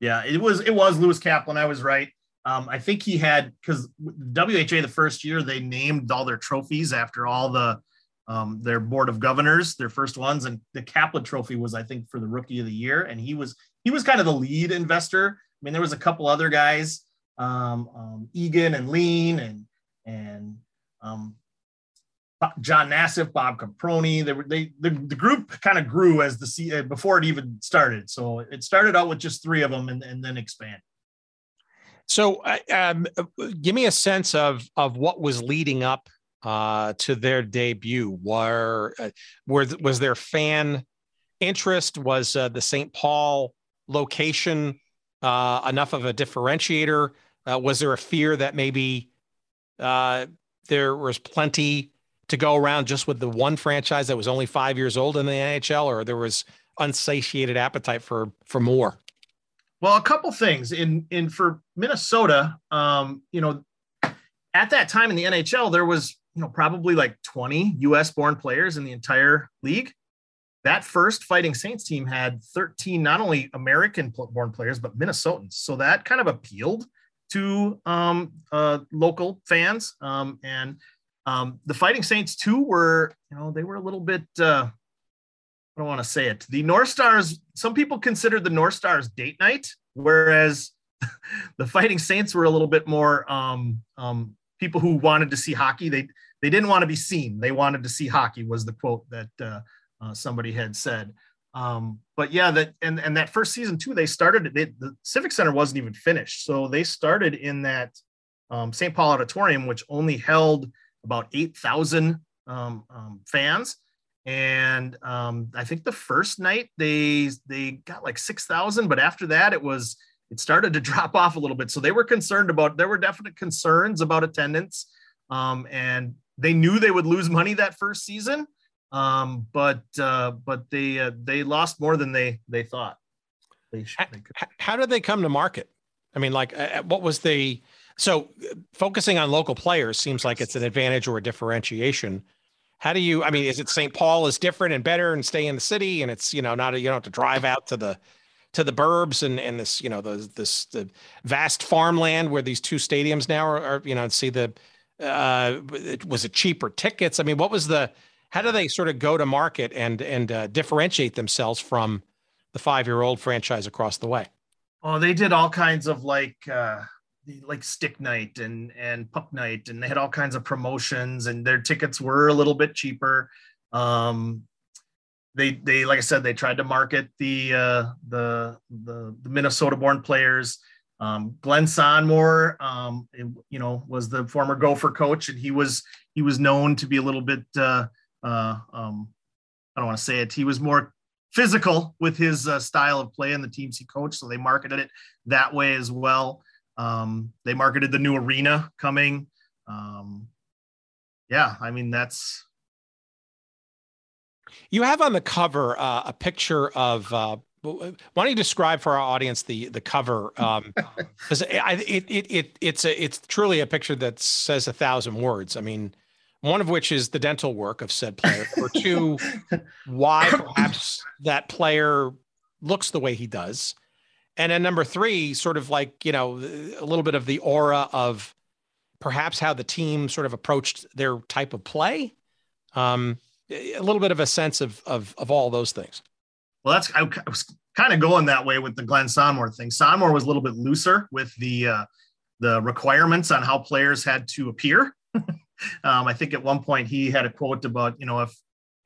Yeah, it was it was Lewis Kaplan. I was right. Um, I think he had because WHA the first year they named all their trophies after all the um, their board of governors, their first ones, and the Kaplan Trophy was, I think, for the rookie of the year, and he was he was kind of the lead investor. I mean, there was a couple other guys, um, um, Egan and Lean, and and um, John Nassif, Bob Caproni. They were they the, the group kind of grew as the uh, before it even started. So it started out with just three of them, and, and then expanded. So, uh, um, give me a sense of of what was leading up uh, to their debut? Were, uh, were was there fan interest? Was uh, the St. Paul location uh, enough of a differentiator? Uh, was there a fear that maybe uh, there was plenty to go around just with the one franchise that was only five years old in the NHL, or there was unsatiated appetite for for more? Well, a couple things in in for Minnesota. Um, you know, at that time in the NHL, there was you know, probably like 20 US born players in the entire league. That first Fighting Saints team had 13 not only American born players, but Minnesotans. So that kind of appealed to um, uh, local fans. Um, and um, the Fighting Saints, too, were, you know, they were a little bit, uh, I don't want to say it. The North Stars, some people considered the North Stars date night, whereas (laughs) the Fighting Saints were a little bit more um, um, people who wanted to see hockey. They they didn't want to be seen. They wanted to see hockey. Was the quote that uh, uh, somebody had said. Um, but yeah, that and and that first season too, they started. They, the Civic Center wasn't even finished, so they started in that um, St. Paul Auditorium, which only held about eight thousand um, um, fans. And um, I think the first night they they got like six thousand, but after that it was it started to (laughs) drop off a little bit. So they were concerned about, there were definite concerns about attendance. Um, and they knew they would lose money that first season. Um, but, uh, but they, uh, they lost more than they, they thought. They should, they how, how did they come to market? I mean, like uh, what was the, so focusing on local players seems like it's an advantage or a differentiation. How do you, I mean, is it St. Paul is different and better and stay in the city and it's, you know, not, a, you don't have to drive out to the, to the burbs and and this you know the this the vast farmland where these two stadiums now are, are you know see the uh was it cheaper tickets? I mean what was the how do they sort of go to market and and uh, differentiate themselves from the five year old franchise across the way? Oh they did all kinds of like uh like stick night and and puck night and they had all kinds of promotions and their tickets were a little bit cheaper. Um they they like I said they tried to market the uh, the, the the Minnesota born players. Um, Glenn Sonmor, um, it- you know, was the former Gopher coach, and he was he was known to be a little bit. Uh, uh, um, I don't want to say it. He was more physical with his uh, style of play and the teams he coached, so they marketed it that way as well. Um, they marketed the new arena coming. Um, yeah, I mean that's You have on the cover uh, a picture of. Uh, why don't you describe for our audience the the cover? Um, (laughs) 'cause I, it, it it it's a it's truly a picture that says a thousand words. I mean, one of which is the dental work of said player, or two, why (laughs) perhaps that player looks the way he does, and then number three, sort of like you know a little bit of the aura of perhaps how the team sort of approached their type of play. Um, a little bit of a sense of of of all those things. Well, that's I, was kind of going that way with the Glenn Sonmor thing. Sonmor was a little bit looser with the uh, the requirements on how players had to appear. (laughs) um, I think at one point he had a quote about you know if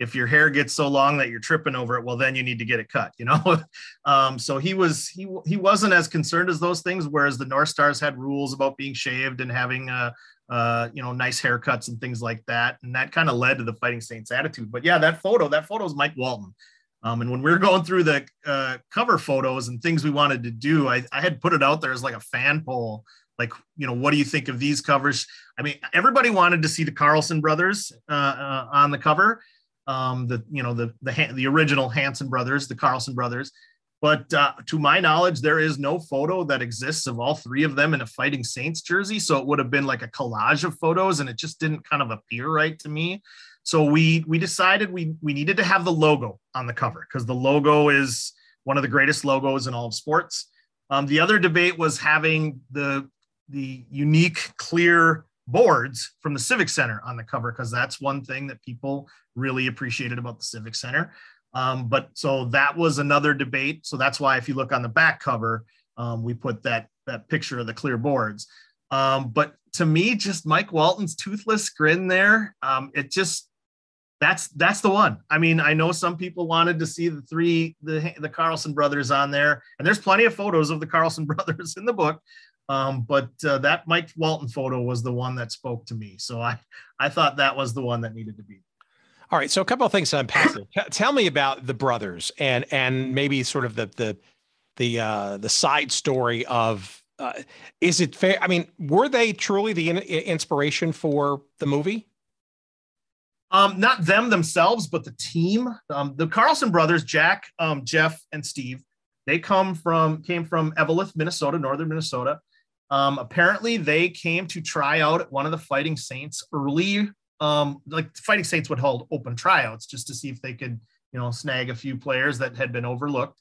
if your hair gets so long that you're tripping over it, well then you need to get it cut. You know, (laughs) um, so he was he he wasn't as concerned as those things. Whereas the North Stars had rules about being shaved and having uh, uh, you know nice haircuts and things like that, and that kind of led to the Fighting Saints attitude. But yeah, that photo that photo is Mike Walton. Um, and when we were going through the uh, cover photos and things we wanted to do, I, I had put it out there as like a fan poll. Like, you know, what do you think of these covers? I mean, everybody wanted to see the Carlson brothers uh, uh, on the cover. Um, the you know the the the original Hanson brothers, the Carlson brothers. But uh, to my knowledge, there is no photo that exists of all three of them in a Fighting Saints jersey. So it would have been like a collage of photos, and it just didn't kind of appear right to me. So we we decided we we needed to have the logo on the cover because the logo is one of the greatest logos in all of sports. Um, the other debate was having the the unique clear boards from the Civic Center on the cover because that's one thing that people really appreciated about the Civic Center. Um, but so that was another debate. So that's why if you look on the back cover, um, we put that that picture of the clear boards. Um, but to me, just Mike Walton's toothless grin there, um, it just that's that's the one. I mean, I know some people wanted to see the three the the Carlson brothers on there, and there's plenty of photos of the Carlson (laughs) brothers in the book. Um, but uh, that Mike Walton photo was the one that spoke to me. So I I thought that was the one that needed to be. All right, so a couple of things to unpack. Tell me about the brothers and and maybe sort of the the the uh, the side story of uh, is it fair? I mean, were they truly the in- inspiration for the movie? Um, not them themselves, but the team. Um, the Carlson brothers, Jack, um, Jeff, and Steve, they come from came from Eveleth, Minnesota, northern Minnesota. Um, apparently, they came to try out at one of the Fighting Saints early. Um, like Fighting Saints would hold open tryouts just to see if they could, you know, snag a few players that had been overlooked.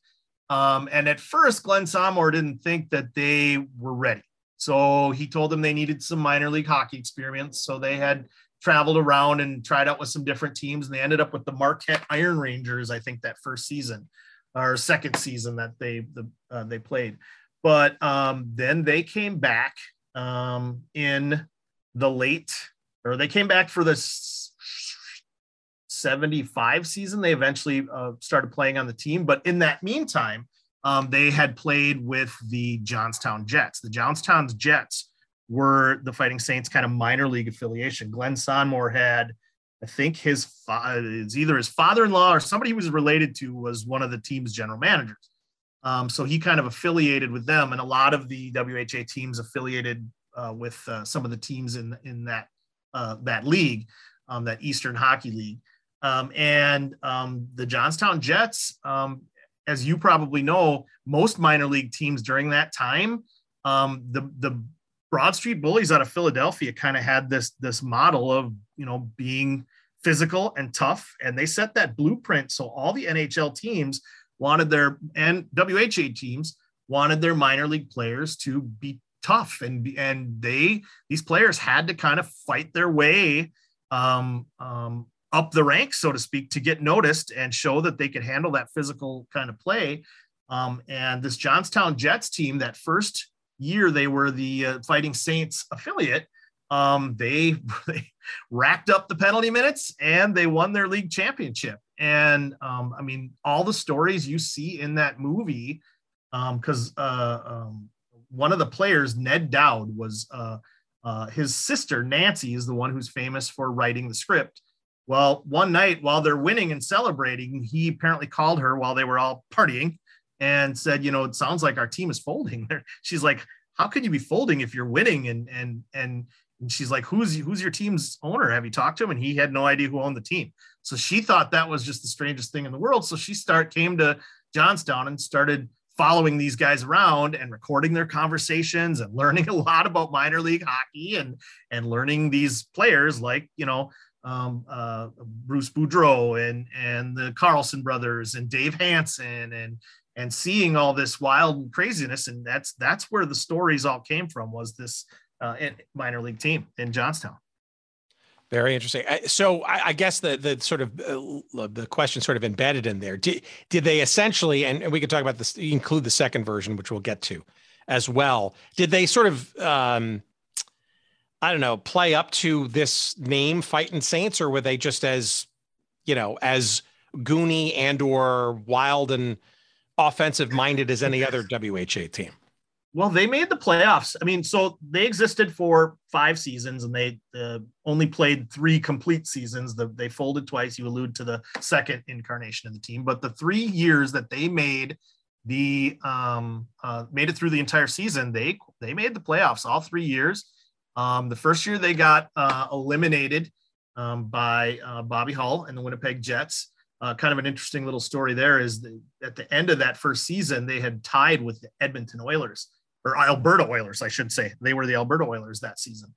Um, and at first, Glenn Sonmor didn't think that they were ready. So he told them they needed some minor league hockey experience. So they had traveled around and tried out with some different teams. And they ended up with the Marquette Iron Rangers, I think, that first season or second season that they the, uh, they played. But um, then they came back um, in the late, or they came back for the 75 season. They eventually uh, started playing on the team. But in that meantime, um, they had played with the Johnstown Jets. The Johnstown Jets were the Fighting Saints kind of minor league affiliation. Glenn Sonmor had, I think his fa- it's either his father-in-law or somebody he was related to was one of the team's general managers. Um, so he kind of affiliated with them, and a lot of the WHA teams affiliated uh, with uh, some of the teams in in that uh, that league, um, that Eastern Hockey League. Um, and um, the Johnstown Jets, um, as you probably know, most minor league teams during that time, um, the the Broad Street Bullies out of Philadelphia kind of had this this model of you know being physical and tough, and they set that blueprint. So all the NHL teams wanted their and WHA teams wanted their minor league players to be tough and and they these players had to kind of fight their way um, um, up the ranks, so to speak, to get noticed and show that they could handle that physical kind of play. Um, and this Johnstown Jets team, that first year they were the uh, Fighting Saints affiliate, um, they, (laughs) they racked up the penalty minutes and they won their league championship. And um, I mean, all the stories you see in that movie, because uh, one of the players, Ned Dowd, was uh, uh, his sister Nancy is the one who's famous for writing the script. Well, one night while they're winning and celebrating, he apparently called her while they were all partying and said, "You know, it sounds like our team is folding." (laughs) She's like, "How could you be folding if you're winning?" And and and and she's like, "Who's who's your team's owner? Have you talked to him?" And he had no idea who owned the team. So she thought that was just the strangest thing in the world. So she start came to Johnstown and started following these guys around and recording their conversations and (laughs) learning a lot about minor league hockey and and learning these players like you know um, uh, Bruce Boudreau and and the Carlson brothers and Dave Hanson and and seeing all this wild craziness and that's that's where the stories all came from was this uh, minor league team in Johnstown. Very interesting. So I, I guess the the sort of uh, the question sort of embedded in there. Did did they essentially, and, and we can talk about this, include the second version, which we'll get to as well. Did they sort of, um, I don't know, play up to this name, Fighting Saints, or were they just as, you know, as goony and or wild and offensive minded as any other WHA team? Well, they made the playoffs. I mean, so they existed for five seasons and they uh, only played three complete seasons. The, they folded twice. You allude to the second incarnation of the team, but the three years that they made the um, uh, made it through the entire season, they they made the playoffs all three years. Um, the first year they got uh, eliminated um, by uh, Bobby Hull and the Winnipeg Jets uh, kind of an interesting little story there is that at the end of that first season, they had tied with the Edmonton Oilers or Alberta Oilers, I should say. They were the Alberta Oilers that season.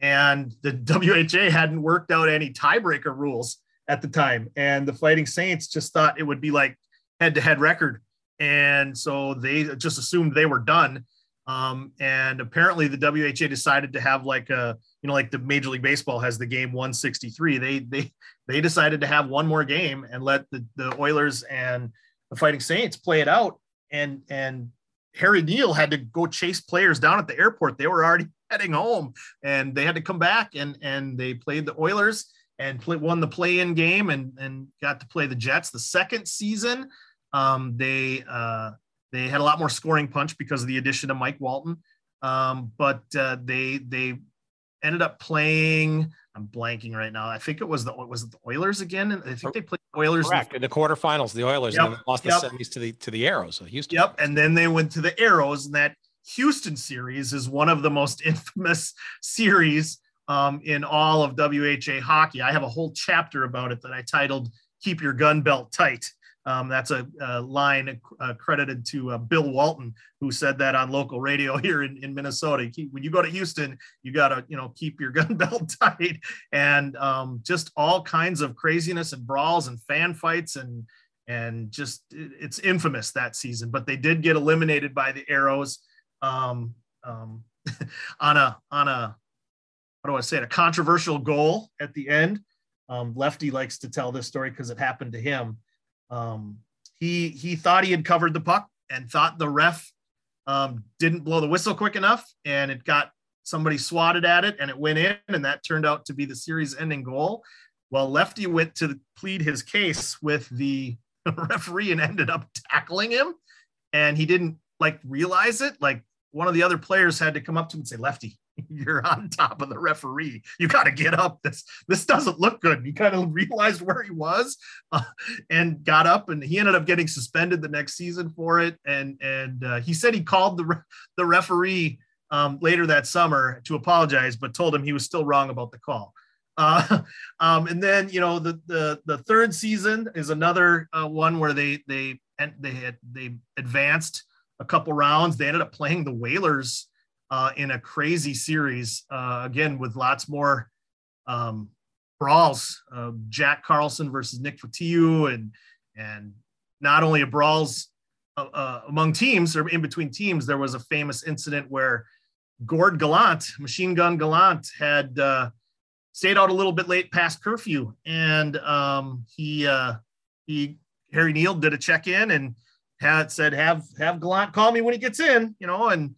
And the (laughs) WHA hadn't worked out any tiebreaker rules at the time. And the Fighting Saints just thought it would be like head to head record. And so they just assumed they were done. Um, and apparently the WHA decided to have like a, you know, like the Major League Baseball has the game 163. They they they decided to have one more game and let the, the Oilers and the Fighting Saints play it out. And and Harry Neale had to go chase players down at the airport. They were already (laughs) heading home, and they had to come back and and they played the Oilers and play, won the play-in game and and got to play the Jets. The second season, um, they uh, they had a lot more scoring punch because of the addition of Mike Walton. Um, but uh, they they ended up playing. I'm blanking right now. I think it was the was it the Oilers again. and I think they played the Oilers Correct. in the, quarterfinals. The Oilers yep, lost yep. the semis to the to the Aeros. So Houston. Yep, and then they went to the Aeros, and that Houston series is one of the most (laughs) infamous series um, in all of WHA hockey. I have a whole chapter about it that I titled "Keep Your Gun Belt Tight." Um, that's a, a line uh, credited to uh, Bill Walton, who said that on local radio (laughs) here in, in Minnesota. Keep, when you go to Houston, you got to, you know, keep your (laughs) gun belt tight and um, just all kinds of craziness and brawls and fan fights and, and just it's infamous that season, but they did get eliminated by the Aeros um, um, (laughs) on a, on a, how do I say it? A controversial goal at the end. Um, Lefty likes to tell this story because it happened to him. Um, he he thought he had covered the puck and thought the ref um, didn't blow the whistle quick enough, and it got somebody swatted at it, and it went in, and that turned out to be the series-ending goal. Well, Lefty went to plead his case with the (laughs) referee and ended up tackling him, and he didn't like realize it. Like one of the other players had to come up to him and say, "Lefty, (laughs) you're on top of the referee. You got to get up. This this doesn't look good. He kind of realized where he was uh, and got up, and he ended up getting suspended the next season for it. And and uh, he said he called the the referee um, later that summer to apologize, but told him he was still wrong about the call. Uh, (laughs) um, and then you know the the the third season is another uh, one where they they and they had they advanced a couple rounds. They ended up playing the Whalers uh, in a crazy series uh, again with lots more um, brawls. Uh, Jack Carlson versus Nick Fotiu, and and not only a brawls uh, uh, among teams or in between teams. There was a famous incident where Gord Gallant, Machine Gun Gallant, had uh, stayed out a little bit late past curfew, and um, he he Harry Neale did a check in and had said have have Gallant call me when he gets in, you know, and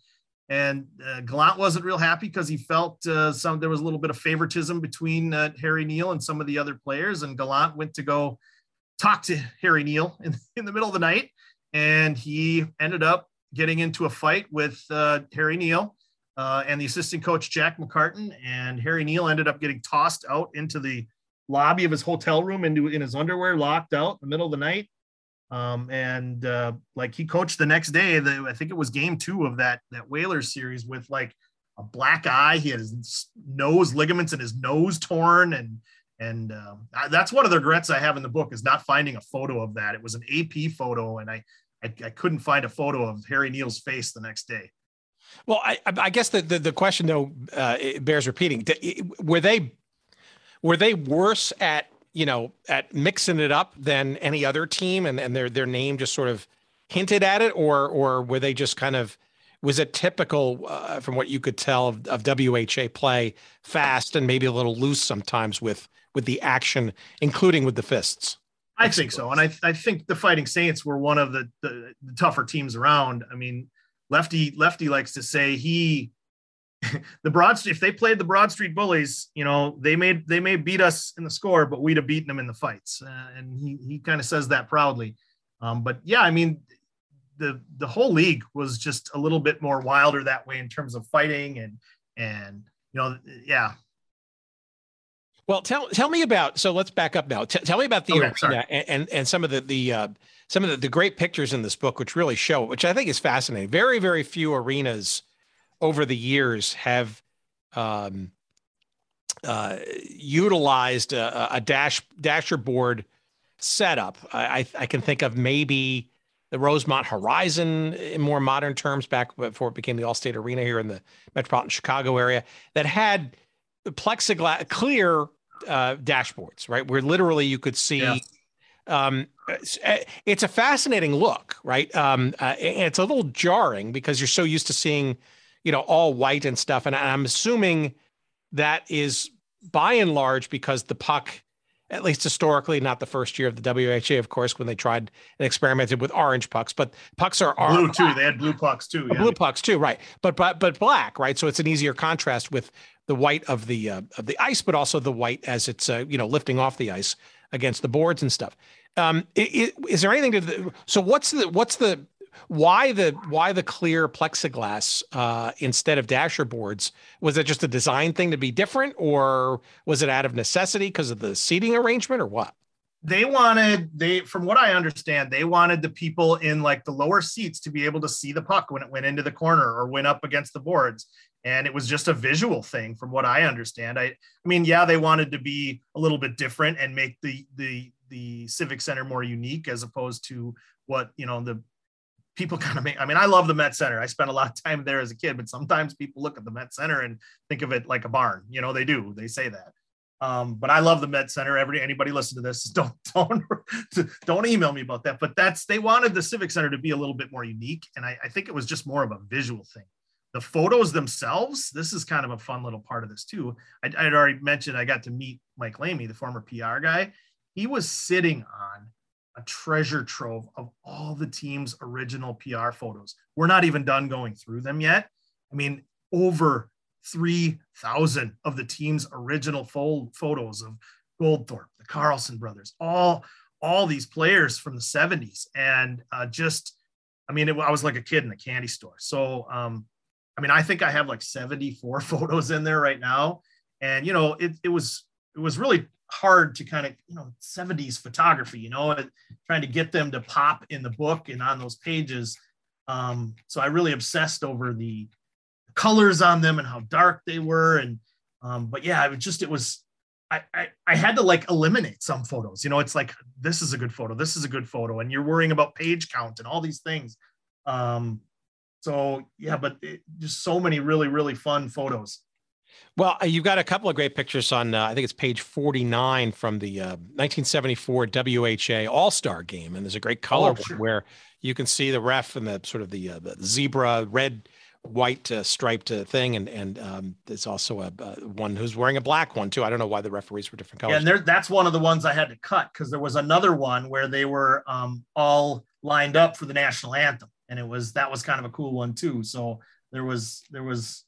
and uh, Gallant wasn't real happy because he felt uh, some there was a little bit of favoritism between uh, Harry Neale and some of the other players. And Gallant went to go talk to Harry Neale (laughs) in, in the middle of the night, and he ended up getting into a fight with uh, Harry Neale uh, and the assistant coach Jack McCartan, and Harry Neal ended up getting tossed out into the lobby of his hotel room into in his underwear, locked out in the middle of the night. Um, and uh, like he coached the next day. The, I think it was game two of that that Whalers series with like a black eye. He had his nose ligaments in his nose torn, and and um, that's one of the regrets I have in the book is not finding a photo of that. It was an AP photo, and I I, I couldn't find a photo of Harry Neale's face the next day. Well, I, I guess the, the, the question though uh, bears repeating. Were they were they worse at you know at mixing it up than any other team, and, and their their name just sort of hinted at it, or or were they just kind of was it typical uh, from what you could tell of, of WHA play, fast and maybe a little loose sometimes with with the action, including with the fists? I think so, and I I think the Fighting Saints were one of the, the, the tougher teams around. I mean, Lefty Lefty likes to say he (laughs) the Broad if they played the Broad Street Bullies, you know, they may they may beat us in the score, but we'd have beaten them in the fights, uh, and he he kind of says that proudly. Um, but yeah, I mean, the the whole league was just a little bit more wilder that way in terms of fighting and and you know, yeah, well, tell tell me about. So let's back up now. T- tell me about the okay, arena and, and, and some of the the uh, some of the, the great pictures in this book, which really show, which I think is fascinating. Very very few arenas over the years have um, uh, utilized a, a, dash dasher board setup. I, I can think of maybe the Rosemont Horizon in more modern terms back before it became the Allstate Arena here in the metropolitan Chicago area that had plexiglass clear uh, dashboards, right? Where literally you could see. Yeah. Um, it's a fascinating look, right? Um, uh, it's a little jarring because you're so used to seeing, you know, all white and stuff. And I'm assuming that is by and large because the puck, at least historically, not the first year of the WHA, of course, when they tried and experimented with orange pucks, but pucks are, blue too. They had blue pucks too. Yeah. Blue pucks too, right? But but but black, right? So it's an easier contrast with the white of the uh, of the ice, but also the white as it's uh, you know lifting off the ice against the boards and stuff. Um, it, is there anything to the, so what's the what's the why the why the clear plexiglass uh, instead of dasher boards? Was it just a design thing to be different, or was it out of necessity because of the seating arrangement, or what? They wanted they from what I understand, they wanted the people in like the lower seats to be able to see the puck when it went into the corner or went up against the boards and it was just a visual thing from what i understand i i mean yeah they wanted to be a little bit different and make the the the civic center more unique as opposed to what you know the people kind of make i mean i love the met center i spent a lot of time there as a kid but sometimes people look at the met center and think of it like a barn you know they do they say that um, but I love the Met Center. Every anybody listen to this, (laughs) don't don't don't email me about that. But that's they wanted the Civic Center to be a little bit more unique, and I, I think it was just more of a visual thing the photos themselves, this is kind of a fun little part of this too. I, would already mentioned I got to meet Mike Lamy, the former PR guy. He was sitting on a treasure trove of all the team's original PR photos. We're not even done going through them yet. I mean, over 3,000 of the team's original fo- photos of Goldthorpe, the Carlson brothers, all all these players from the 70s, and uh, just, I mean, it, I was like a kid in a candy store. So um, I mean, I think I have like 74 (laughs) photos in there right now. And, you know, it, it was, it was really hard to kind of, you know, 70s photography, you know, trying to get them to pop in the book and on those pages. Um, so I really obsessed over the colors on them and how dark they were. And, um, but yeah, it was just, it was, I, I, I had to like eliminate some photos. You know, it's like this is a good photo, this is a good photo, and you're worrying about page count and all these things. Um, so yeah, but it, just so many really really fun photos. Well, uh, you've got a couple of great pictures on. Uh, I think it's page forty nine from the uh, 1974 WHA All Star Game, and there's a great color oh, sure. where you can see the ref and the sort of the, uh, the zebra red white uh, striped uh, thing, and and um, there's also a uh, one who's wearing a black one too. I don't know why the referees were different colors. Yeah, and there, that's one of the ones I had to cut because there was another one where they were um, all lined up for the national anthem and it was that was kind of a cool one too. So there was there was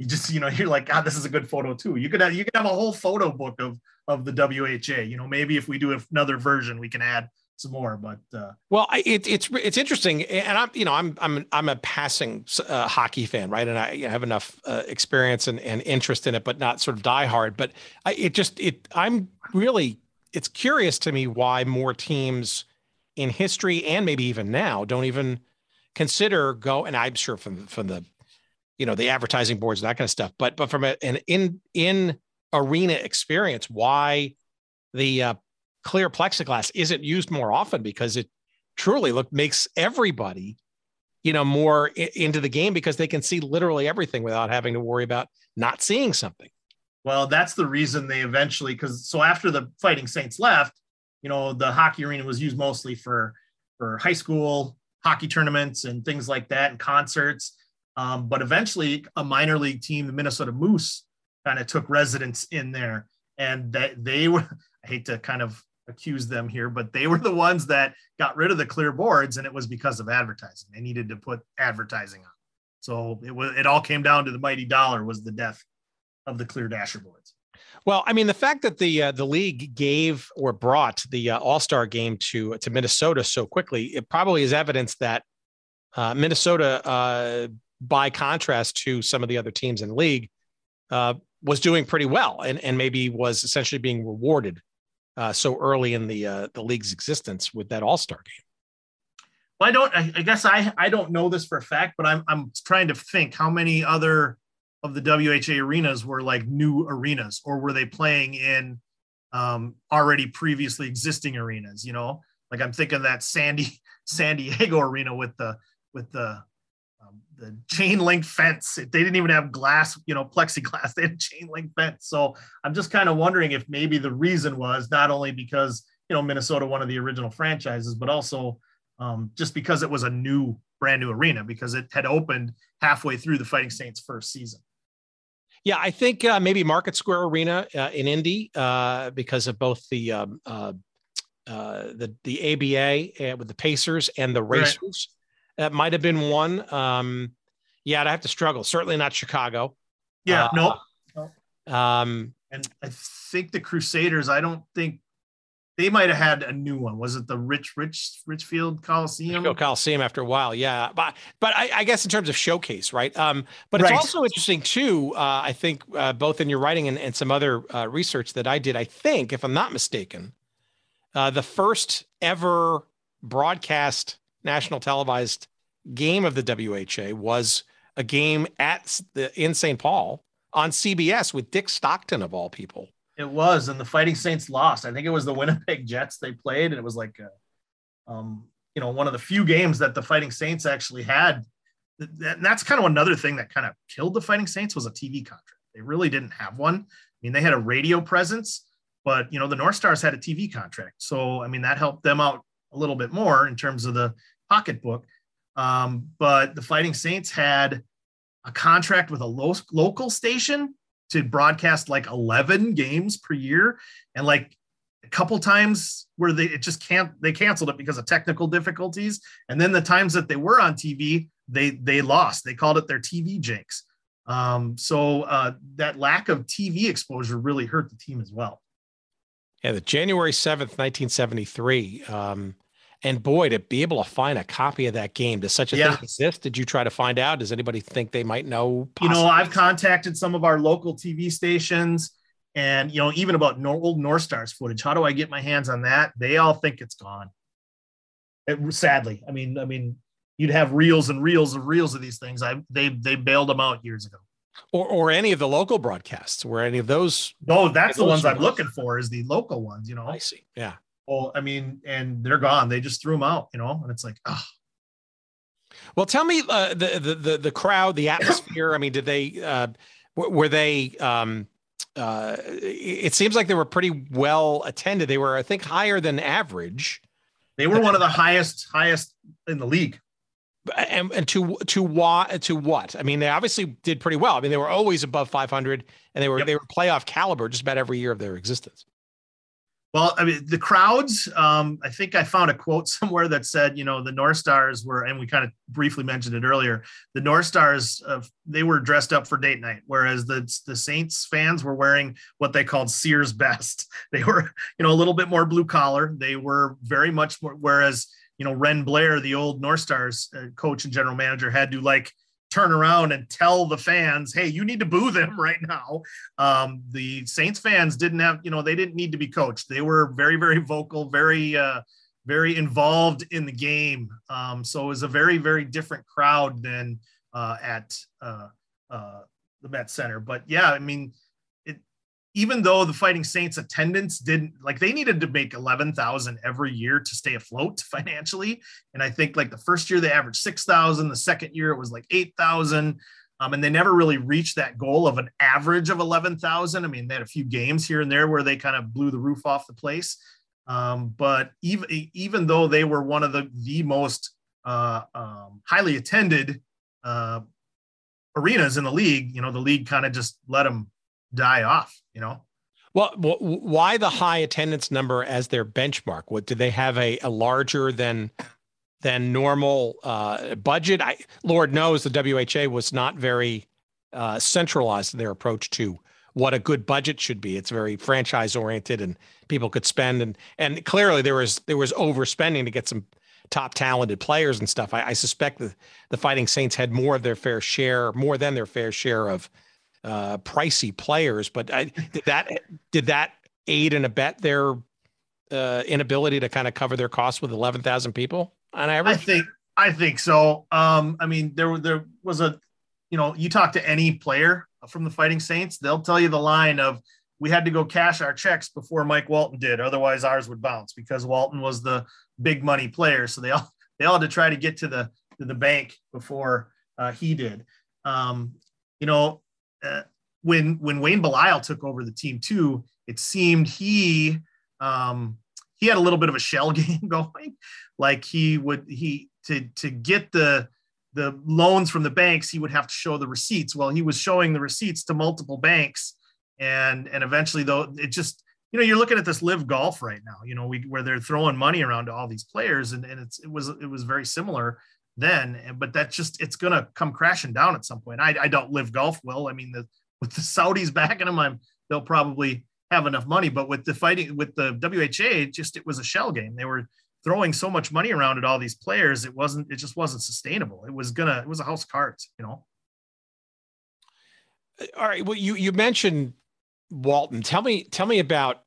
you just you know you're like God, this is a good photo too. You could have you could have a whole photo book of of the WHA. You know, maybe if we do another version, we can add some more. But uh, well, I, it, it's it's interesting, and I'm you know I'm I'm I'm a passing uh, hockey fan, right? And I have enough uh, experience and, and interest in it, but not sort of die hard But I, it just it I'm really it's curious to me why more teams in history and maybe even now don't even consider go. And I'm sure from from the you know the advertising boards and that kind of stuff, but but from a, an in in arena experience, why the uh, clear plexiglass isn't used more often because it truly look makes everybody you know more I- into the game because they can see literally everything without having to worry about not seeing something well, that's the reason they eventually because so after the Fighting Saints left, you know, the hockey arena was used mostly for for high school hockey tournaments and things like that and concerts. Um, but eventually, a minor league team, the Minnesota Moose, kind of took residence in there, and that they were. (laughs) I hate to kind of accuse them here, but they were the ones that got rid of the clear boards, and it was because of advertising. They needed to put advertising on. So it was. It all came down to the mighty dollar was the death of the clear dasher boards. Well, I mean, the fact that the uh, the league gave or brought the uh, All Star game to to Minnesota so quickly, it probably is evidence that uh, Minnesota, uh, by contrast to some of the other teams in the league, uh, was doing pretty well and and maybe was essentially being rewarded uh, so early in the the league's existence with that All Star game. Well, I don't. I, guess I I don't know this for a fact, but I'm I'm trying to think how many other of the WHA arenas were like new arenas, or were they playing in um, already previously existing arenas? You know, like I'm thinking that Sandy (laughs) San Diego arena with the with the the chain link fence. They didn't even have glass, you know, plexiglass. (laughs) They had chain link fence. So I'm just kind of wondering if maybe the reason was not only because you know Minnesota, one of the original franchises, but also um, just because it was a new, brand new arena because it had opened halfway through the Fighting Saints' first season. Yeah, I think uh, maybe Market Square Arena uh, in Indy uh, because of both the um, uh, uh, the the ABA uh, with the Pacers and the Racers. Right. That might have been one. Um, yeah, I'd have to struggle. Certainly not Chicago. Yeah, no. Nope. Um, and I think the Crusaders. I don't think they might have had a new one. Was it the Rich Rich Richfield Coliseum? Richfield Coliseum after a while, yeah. But but I, I guess in terms of showcase, right? Um, but it's right. also interesting too. Uh, I think uh, both in your writing and, and some other uh, research that I did. I think, if I'm not mistaken, uh, the first ever broadcast national televised game of the WHA was a game at the in St. Paul on CBS with Dick Stockton of all people. It was, and the Fighting Saints lost. I think it was the Winnipeg Jets they played, and it was like, a, um, you know, one of the few games that the Fighting Saints actually had. And that's kind of another thing that kind of killed the Fighting Saints was a TV contract. They really didn't have one. I mean, they had a radio presence, but you know, the North Stars had a TV contract, so I mean, that helped them out a little bit more in terms of the pocketbook. Um, but the Fighting Saints had a contract with a lo- local station to broadcast like 11 games per year. And like a couple times where they it just can't they canceled it because of technical difficulties. And then the times that they were on tv they they lost. They called it their tv jinx. Um, so uh, that lack of tv exposure really hurt the team as well. Yeah the january 7th 1973 um, and boy, to be able to find a copy of that game, does such a yeah. thing exist? Did you try to find out? Does anybody think they might know? Possibly? You know, I've contacted some of our local TV stations and, you know, even about old North Stars footage. How do I get my hands on that? They all think it's gone. It, sadly, I mean, I mean, you'd have reels and reels of reels of these things. I they they bailed them out years ago. Or, or any of the local broadcasts, where any of those. No, that's the ones I'm looking for. Is the local ones, you know. I see. Yeah. Well, I mean, and they're gone. They just threw them out, you know, and it's like, oh. Well, tell me uh, the, the the the crowd, the atmosphere. I mean, did they uh, were they? Um, uh, it seems like they were pretty well attended. They were, I think, higher than average. They were one of the highest highest in the league. And, and to to what to what? I mean, they obviously did pretty well. I mean, they were always above 500, and they were yep. they were playoff caliber just about every year of their existence. Well, I mean, the crowds. Um, I think I found a quote (laughs) somewhere that said, you know, the North Stars were, and we kind of briefly mentioned it earlier. The North Stars, uh, they were dressed up for date night, whereas the the Saints fans were wearing what they called Sears best. (laughs) They were, you know, a little bit more blue collar. They were very much more. Whereas, you know, Wren Blair, the old North Stars uh, coach and general manager, had to like turn around and tell the fans, hey, you need to boo them (laughs) right now. Um, the Saints fans didn't have, you know, they didn't need to be coached. They were very, very vocal, very, uh, very involved in the game. Um, so it was a very, very different crowd than uh, at uh, uh, the Met Center. But yeah, I mean, even though the Fighting Saints attendance didn't like they needed to make 11,000 every year to stay afloat (laughs) financially. And I think like the first year they averaged 6,000, the second year it was like 8,000. Um, and they never really reached that goal of an average of 11,000. I mean, they had a few games here and there where they kind of blew the roof off the place. Um, but even, even though they were one of the, the most uh, um, highly attended uh, arenas in the league, you know, the league kind of just let them die off, you know? Well, why the high attendance number as their benchmark? What do they have a, a larger than than normal uh, budget? I, Lord knows the WHA was not very uh, centralized in their approach to what a good budget should be. It's very franchise oriented, and people could spend and and clearly there was there was overspending to get some top talented players and stuff. I, I suspect the the Fighting Saints had more of their fair share, more than their fair share of uh, pricey players. But I, did that did that aid and abet their uh, inability to kind of cover their costs with eleven thousand people on average? I think I think so. Um, I mean, there there was a, you know, you talk to any player from the Fighting Saints, they'll tell you the line of we had to go cash our checks before Mike Walton did, otherwise ours would bounce because Walton was the big money player. So they all they all had to try to get to the to the bank before uh, he did. Um, you know, uh, when when Wayne Belisle took over the team too, it seemed he um, he had a little bit of a shell (laughs) game going. Like he would he to to get the the loans from the banks, he would have to show the receipts. Well, he was showing the receipts to multiple banks, and and eventually though it just you know you're looking at this live golf right now. You know we where they're throwing money around to all these players, and and it's it was it was very similar then. Eh, but that's just it's going to come crashing down at some point. I, I don't live golf will. I mean, the, with the Saudis (laughs) backing them, I'm they'll probably have enough money. But with the fighting with the WHA, just it was a shell game. They were throwing so much money around at all these players. It wasn't. It just wasn't sustainable. It was gonna. It was a house cards. You know. Uh, all right. Well, you you mentioned Walton. Tell me tell me about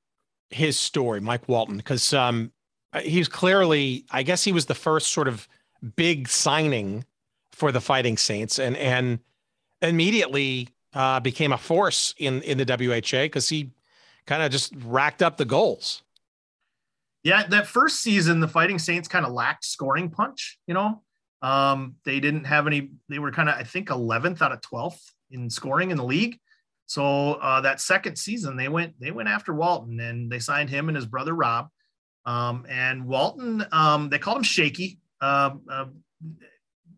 his story, Mike Walton, because um, uh, he's clearly. I guess he was the first sort of big signing for the Fighting Saints, and and immediately uh, became a force in in the WHA because he kind of just racked up the goals. Yeah, that first season, the Fighting Saints kind of lacked scoring punch. You know, um, they didn't have any. They were kind of, I think, 11th out of 12th in scoring in the league. So uh, that second season, they went they went after Walton and they signed him and his brother Rob. Um, and Walton, um, they called him Shaky uh, uh,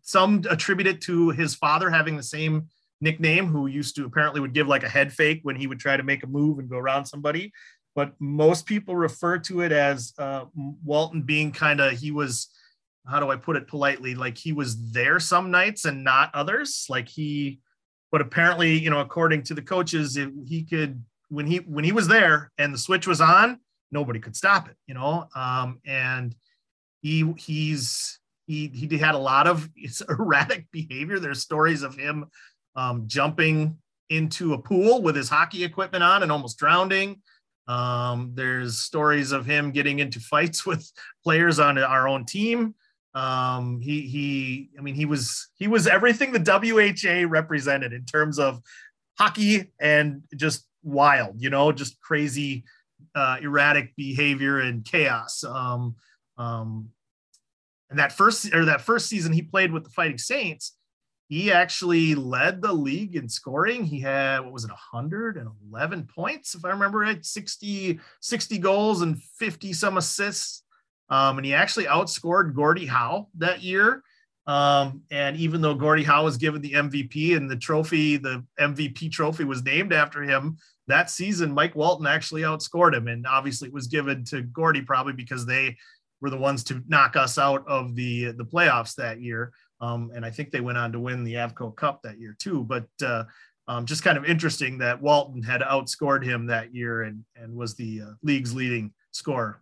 some attribute it to his father having the same nickname, who used to apparently would give like a head fake when he would try to make a move and go around somebody. But most people refer to it as uh, Walton being kind of he was, how do I put it politely? Like he was there some nights and not others. Like he, but apparently, you know, according to the coaches, it, he could when he when he was there and the switch was on, nobody could stop it. You know, um, and he he's he he had a lot of (laughs) erratic behavior. There's stories of him um, jumping into a pool with his hockey equipment on and almost drowning. Um, there's stories of him getting into fights (laughs) with players on our own team. Um, he he, I mean, he was he was everything the WHA represented in terms of hockey and just wild, you know, just crazy, uh, erratic behavior and chaos. Um, um, and that first or that first season he played with the Fighting Saints, he actually led the league in scoring. He had what was it, 111 points, if I remember right, 60 60 goals and 50 some assists. Um, and he actually outscored Gordie Howe that year. Um, and even though Gordie Howe was given the MVP and the trophy, the MVP trophy was named after him, that season, Mike Walton actually outscored him, and obviously it was given to Gordie probably because they were the ones to knock us out of the the playoffs that year. Um, and I think they went on to win the Avco Cup that year too. But uh, um, just kind of interesting that Walton had outscored him that year and and was the uh, league's leading scorer.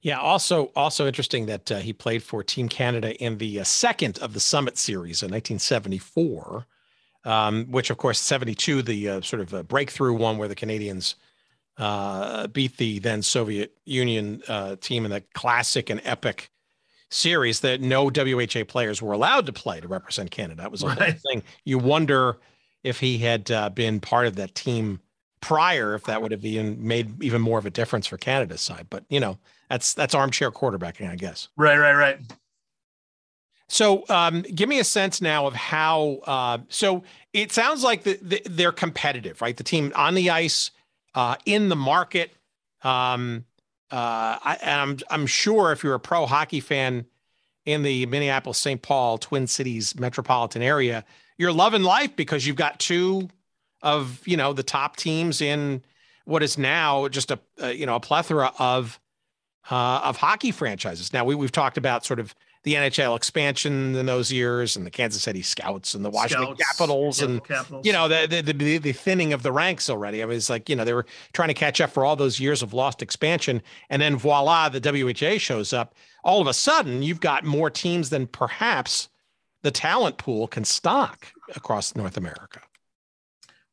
Yeah. Also, also interesting that uh, he played for Team Canada in the uh, second of the Summit Series in 1974, um, which, of course, 72, the uh, sort of breakthrough one where the Canadians uh, beat the then Soviet Union uh, team in the classic and epic series that no WHA players were allowed to play to represent Canada. That was a right. whole thing. You wonder if he had uh, been part of that team prior, if that would have even made even more of a difference for Canada's side. But you know, that's that's armchair quarterbacking, I guess. Right, right, right. So, um, give me a sense now of how. Uh, so it sounds like the, the, they're competitive, right? The team on the ice, uh, in the market. Um, uh, I, I'm I'm sure if you're a pro hockey fan in the Minneapolis, St. Paul, Twin Cities metropolitan area, you're loving life because you've got two of you know the top teams in what is now just a, a you know a plethora of uh, of hockey franchises. Now we we've talked about sort of the NHL expansion in those years, and the Kansas City Scouts and the Washington Scouts, Capitals, and Capitals. you know the, the, the the thinning of the ranks already. I mean, it's like you know they were trying to catch up for all those years of lost expansion, and then voila, the WHA shows up. All of a sudden, you've got more teams than perhaps the talent pool can stock across North America.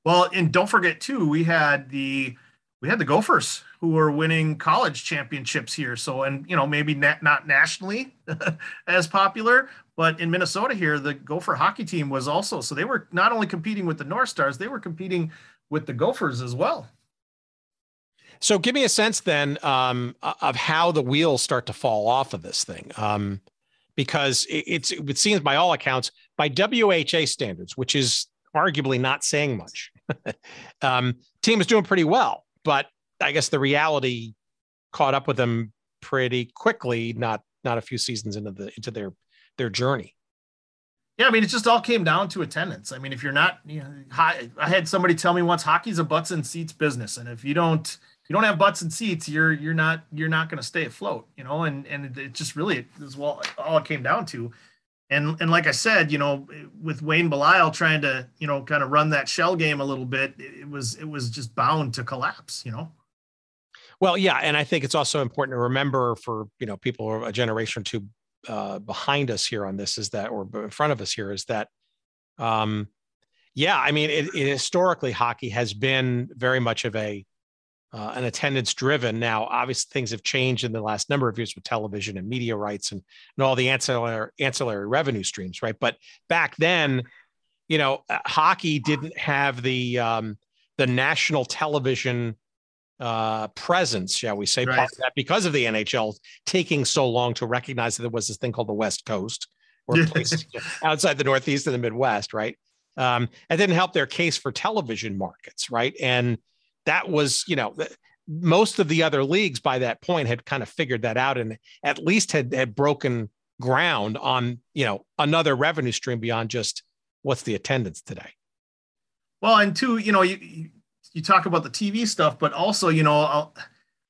Well, and don't forget too, we had the we had the Gophers who were winning college championships here. So, and you know, maybe not, not nationally (laughs) as popular, but in Minnesota here, the Gopher hockey team was also. So they were not only competing with the North Stars, they were competing with the Gophers as well. So, give me a sense then um, of how the wheels start to fall off of this thing, um, because it, it's it seems by all accounts, by WHA standards, which is arguably not saying much, (laughs) um, team is doing pretty well but I guess the reality caught up with them pretty quickly, not not a few seasons into the into their their journey. Yeah, I mean, it just all came down to attendance. I mean, if you're not, you know, I had somebody tell me once, hockey's a butts and seats business, and if you don't, you don't have butts and seats, you're you're not you're not going to stay afloat, you know. And and it just really is well all it came down to. And and like I said, you know, with Wayne Belisle trying to, you know, kind of run that shell game a little bit, it was it was just bound to collapse, you know. Well, yeah, and I think it's also important to remember for you know people a generation or two uh, behind us here on this is that, or in front of us here is that, um, yeah, I mean, it, it historically hockey has been very much of a uh, an attendance driven. Now, obviously, things have changed in the last number of years with television and media rights and, and all the ancillary ancillary revenue streams, right? But back then, you know, uh, hockey didn't have the um, the national television uh, presence, shall we say, right. that because of the NHL taking so long to recognize that there was this thing called the West Coast or places outside the Northeast and the Midwest, right? Um, it didn't help their case for television markets, right? And that was, you know, most of the other leagues by that point had kind of figured that out and at least had, had broken ground on, you know, another revenue stream beyond just what's the attendance today. Well, and two, you know, you, you talk about the TV stuff, but also, you know, a,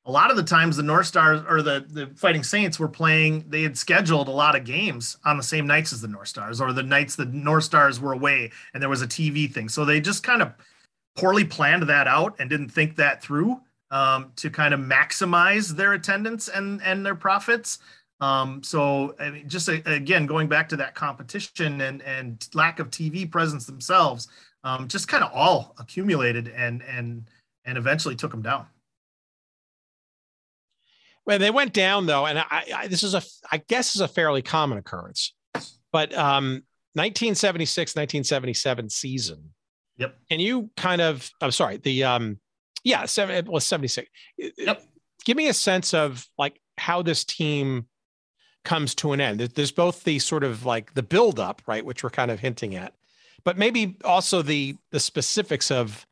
a lot of the times the North Stars or the, the Fighting Saints were playing, they had scheduled a lot of games on the same nights as the North Stars or the nights the North Stars were away and there was a TV thing. So they just kind of poorly planned that out and didn't think that through um, to kind of maximize their attendance and and their profits. Um, so I mean, just a, again, going back to that competition and and lack of TV presence themselves, um, just kind of all accumulated and and and eventually took them down. Well, they went down though, and I, I this is a I guess is a fairly common occurrence, but um, 1976 1977 season Yep. Can you kind of, I'm sorry, the, um, yeah, seven, it was 76. Yep. Give me a sense of like how this team comes to an end. There's both the sort of like the build up, right, which we're kind of hinting at, but maybe also the the specifics of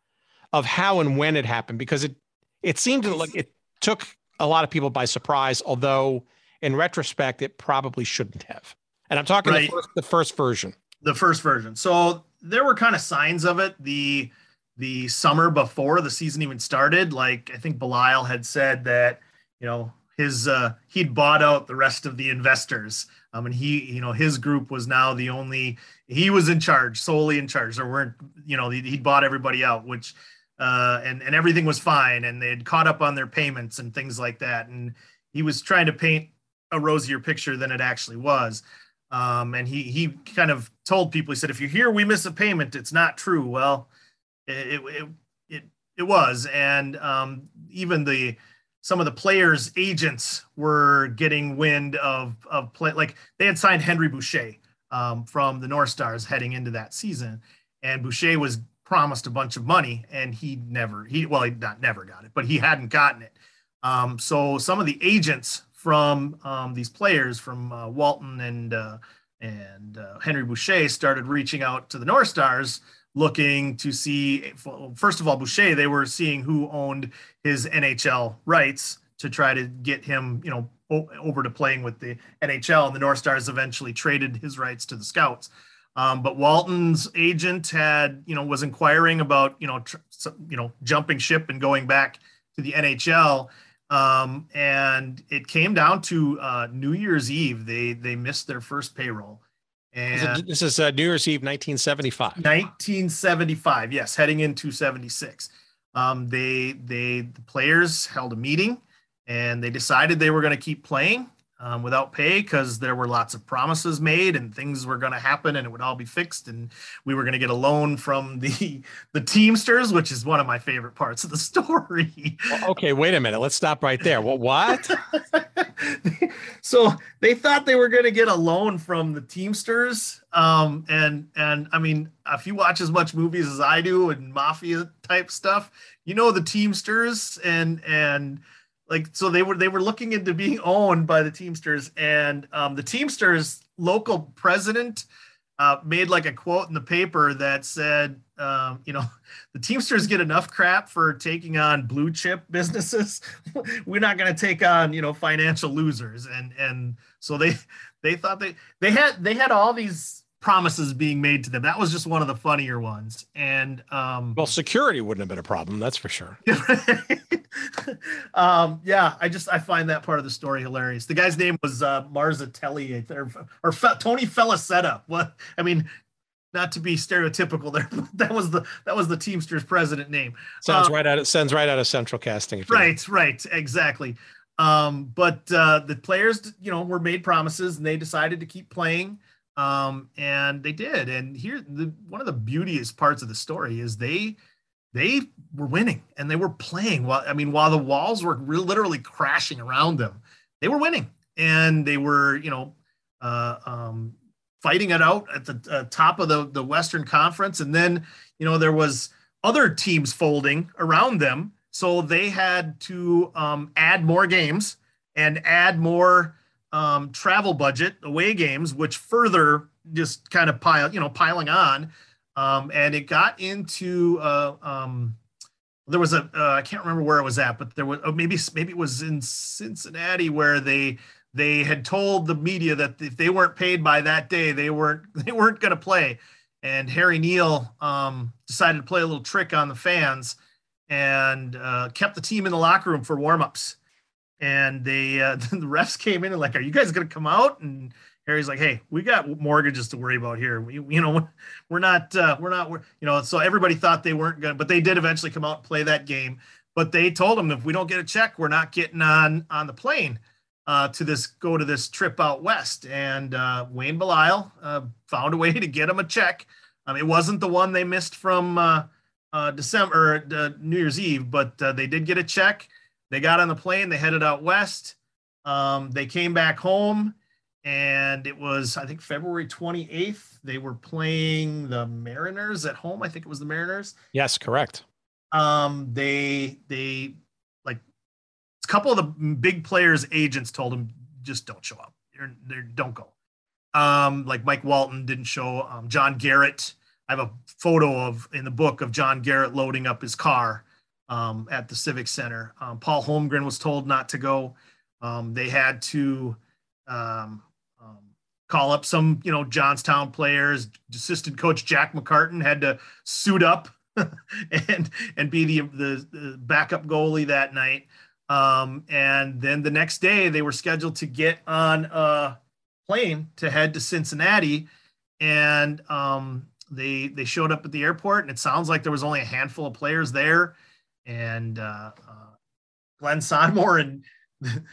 of how and when it happened because it it seemed to look it took a lot of people by surprise, although in retrospect it probably shouldn't have. And I'm talking right. the, first, the first version. The first version. So there were kind of signs of it. The the summer before the season even started. Like I think Belisle had said that you know his uh, he'd bought out the rest of the investors. Um, and he, you know, his group was now the only he was in charge, solely in charge. There weren't, you know, he'd bought everybody out, which uh, and and everything was fine, and they had caught up on their payments and things like that. And he was trying to paint a rosier picture than it actually was. Um, and he he kind of told people, he said, if you hear we miss a payment, it's not true. Well, it it it, it was, and um, even the some of the players' agents were getting wind of of play like they had signed Henry Boucha um, from the North Stars heading into that season, and Boucha was promised a bunch of money, and he never he well he not never got it, but he hadn't gotten it. Um, so some of the agents from um, these players from uh, Walton and uh, and uh, Henry Boucha started reaching out to the North Stars looking to see first of all Boucha they were seeing who owned his NHL rights to try to get him you know over to playing with the NHL and the North Stars eventually traded his rights to the Scouts. Um, but Walton's agent had you know was inquiring about you know tr- you know jumping ship and going back to the NHL um, and it came down to uh, New Year's Eve they they missed their first payroll and this is uh, New Year's Eve, 1975. 1975, yes, heading into 76. Um, they they the players held a meeting and they decided they were going to keep playing um, without pay because there were lots of promises made and things were going to happen and it would all be fixed and we were going to get a loan from the (laughs) the Teamsters, which is one of my favorite parts of the (laughs) story. Well, okay, wait a minute. Let's stop right there. Well, what? (laughs) so they thought they were going to get a loan from the Teamsters, um, and and I mean, if you watch as much movies as I do and mafia type stuff, you know the Teamsters and and like so they were they were looking into being (laughs) owned by the Teamsters and um, the Teamsters local president uh, made like a quote in the paper that said, um, you know, (laughs) the Teamsters get enough crap for taking on blue chip (laughs) businesses. We're not going to take on, you know, financial losers. And and so they they thought they they had they had all these promises being made to them. That was just one of the funnier ones. And um, well, security wouldn't have been a problem, that's for sure. (laughs) (laughs) um, yeah, I just I find that part of the story hilarious. The guy's name was uh, Marzatelli or, or Fe- Tony Felicetta. What I mean, not to be stereotypical there, but that was the that was the Teamsters president name. Sounds um, right out. It sends right out of Central Casting. Right, right, exactly. Um, but uh, the players, you know, were made promises and they decided to keep playing um, and they did. And here, the one of the beautiest parts of the story is they they were winning and they were playing. While I mean, while the walls were literally crashing around them, they were winning and they were, you know, uh, um, fighting it out at the uh, top of the the Western Conference. And then, you know, there was other teams folding around them, so they had to um, add more games and add more um, travel budget, away games, which further just kind of pile, you know, piling on. Um, and it got into uh, um, there was a uh, I can't remember where it was at, but there was oh, maybe maybe it was in Cincinnati where they they had told the media that if they weren't paid by that day, they weren't (laughs) they weren't going to play. And Harry Neale um, decided to play a little trick on the fans and uh, kept the team in the locker room for warmups and they uh, (laughs) the refs came in and like, "Are you guys going to come out?" And Harry's like, "Hey, we got mortgages to worry about here. We, you know, (laughs) we're not, uh, we're not, we're, you know." So everybody thought they weren't to but they did eventually come out and play that game. But they told them if we don't get a check, we're not getting on on the plane uh, to this go to this trip out west. And uh, Wayne Belisle uh, found a way (laughs) to get them a check. It wasn't the one they missed from uh, uh, December, New Year's Eve, but they did get a check they got on the plane, they headed out west. Um, they came back home, and it was, I think, February 28th. They were playing the Mariners at home. I think it was the Mariners. Yes, correct. Um, they, they, like, a couple of the big players' agents told them, just don't show up. You're, don't go. Um, like Mike Walton didn't show. Um, John Garrett. I have a photo of in the book of John Garrett loading up his car um, at the Civic Center. Um, Paul Holmgren was told not to go. Um, they had to um, um, call up some, you know, Johnstown players. Assistant coach Jack McCartan had to suit up (laughs) and and be the, the, the backup goalie that night. And then the next day they were scheduled to get on a plane to head to Cincinnati, and they they showed up at the airport, and it sounds like there was only a handful of players there, and uh, uh, Glenn Sonmor and (laughs)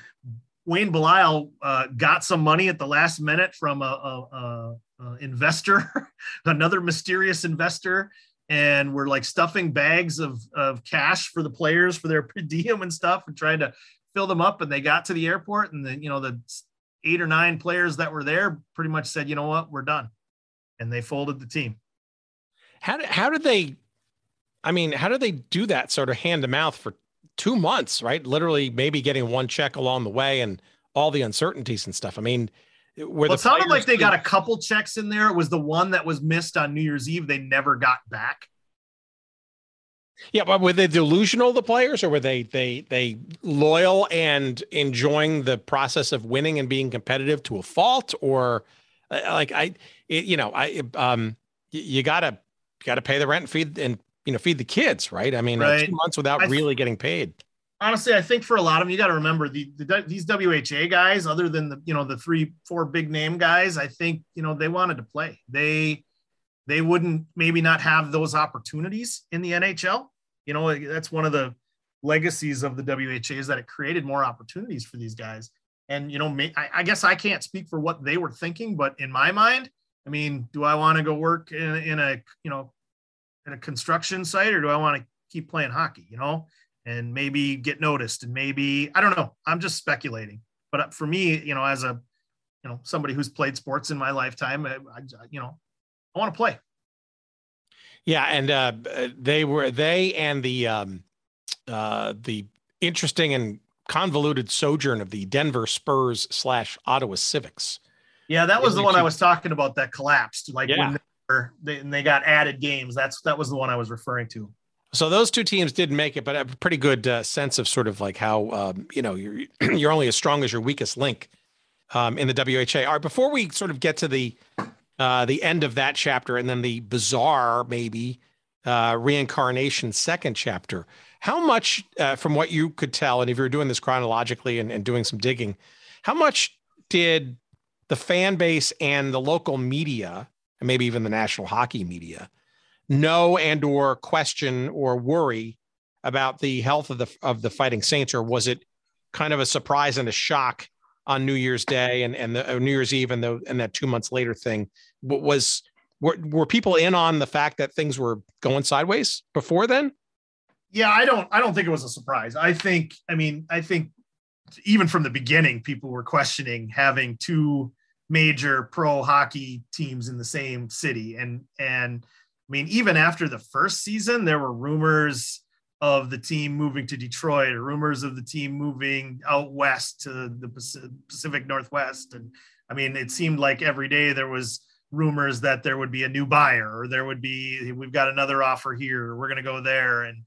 Wayne Belisle uh, got some money at the last minute from a, a, a, a investor, (laughs) another mysterious investor, and we're like stuffing bags of, of cash for the players for their (laughs) per diem and stuff and trying to fill them up. And they got to the airport, and then you know the eight or nine players that were there pretty much said, "You know what, we're done," and they folded the team. How did how did they? I mean, how do they do that sort of hand to mouth for two months, right? Literally, maybe getting one check along the way and all the uncertainties and stuff. I mean, where well, it sounded like they got a couple checks in there. It was the one that was missed on New Year's Eve. They never got back. Yeah, but were they delusional, the players, or were they they they loyal and enjoying the process of winning and being competitive to a fault, or uh, like I, it, you know, I um, you gotta gotta pay the rent and feed and you know feed the kids, right? I mean, right. two months without really getting paid honestly, I think for a lot of them, you got to remember the, the, these WHA guys, other than the you know the three four big name guys, I think you know they wanted to play. They they wouldn't maybe not have those opportunities in the NHL. You know that's one of the legacies of the WHA is that it created more opportunities for these guys. And you know, I, I guess I can't speak for what they were thinking, but in my mind, I mean, do I want to go work in, in a you know in a construction site or do I want to keep playing hockey? You know, and maybe get noticed and maybe I don't know. I'm just speculating. But uh, for me, you know, as a you know somebody who's played sports in my lifetime, I, I you know, I want to play. Yeah, and uh, they were they and the um, uh, the interesting and convoluted sojourn of the Denver Spurs slash Ottawa Civics. Yeah, that was the one I was talking about that collapsed. Like yeah. when they, and they got added games. That's that was the one I was referring to. So those two teams didn't make it, but a pretty good uh, sense of sort of like how um, you know you're (clears throat) you're only as strong as your weakest link um, in the WHA. All right, before we sort of get to the uh, the end of that chapter and then the bizarre maybe uh, reincarnation second chapter, how much uh, from what you could tell, and if you're doing this chronologically and, and doing some digging, how much did the fan base and the local media, and maybe even the national hockey media, know and or question or worry about the health of the of the fighting saints or was it kind of a surprise and a shock on new year's day and and the uh, new year's eve and the and that two months later thing? Was were, were people in on the fact that things were going sideways before then? Yeah i don't i don't think it was a surprise. I think i mean i think even from the beginning people were questioning having two major pro hockey teams in the same city and and I mean, even after the first season, there were rumors of the team moving to Detroit, or rumors of the team moving out west to the Pacific Northwest. And I mean, it seemed like every day there was rumors that there would be a new buyer, or there would be we've got another offer here, we're going to go there. And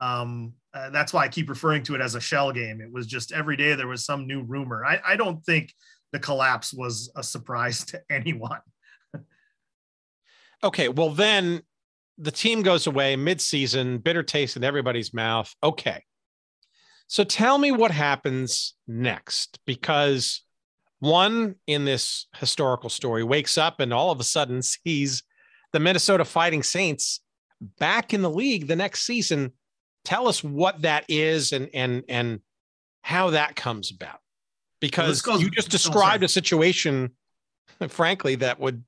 um, uh, that's why I keep referring to it as a shell game. It was just every day there was some new rumor. I, I don't think the collapse was a surprise to (laughs) anyone. okay, well then the team goes away mid-season, bitter taste in everybody's mouth. Okay. So tell me what happens next because one in this historical story wakes up and all of a sudden (laughs) sees the Minnesota Fighting Saints back in the league the next season. Tell us what that is and and and how that comes about. Because well, you just described a situation (laughs) frankly that would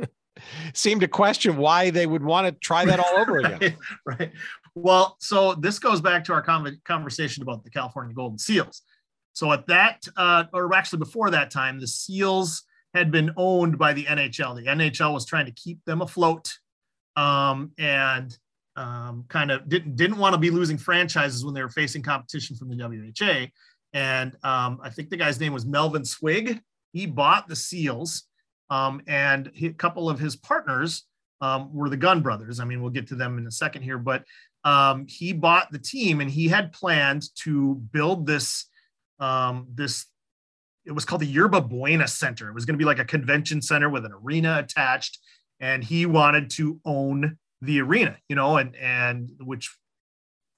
(laughs) seem to question why they would want to try that all over again. (laughs) right, right. Well, so this goes back to our conversation about the California Golden Seals. So at that, uh, or actually before that time, the Seals had been owned by the NHL. The NHL was trying to keep them afloat, um, and um, kind of didn't didn't want to be losing franchises when they were facing competition from the WHA. And um, I think the guy's name was Melvin Swig. He bought the Seals um, and a couple of his partners um, were the Gund brothers. I mean, we'll get to them in a second here, but um, he bought the team and he had planned to build this um, this. It was called the Yerba Buena Center. It was going to be like a convention center with an arena attached, and he wanted to own the arena, you know, and and which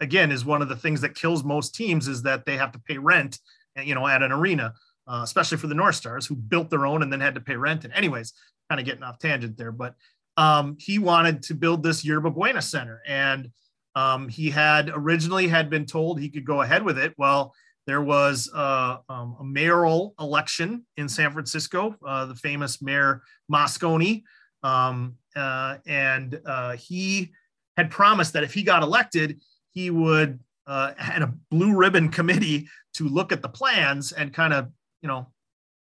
again is one of the things that kills most teams is that they have to pay rent, you know, at an arena, uh, especially for the North Stars who built their own and then had to pay rent. And anyways, kind of getting off tangent there, but um, he wanted to build this Yerba Buena Center, and um, he had originally had been told he could go ahead with it. Well, there was uh, um, a mayoral election in San Francisco, uh, the famous Mayor Moscone, um, uh, and uh, he had promised that if he got elected, he would uh, had a blue ribbon committee to look at the plans and kind of you know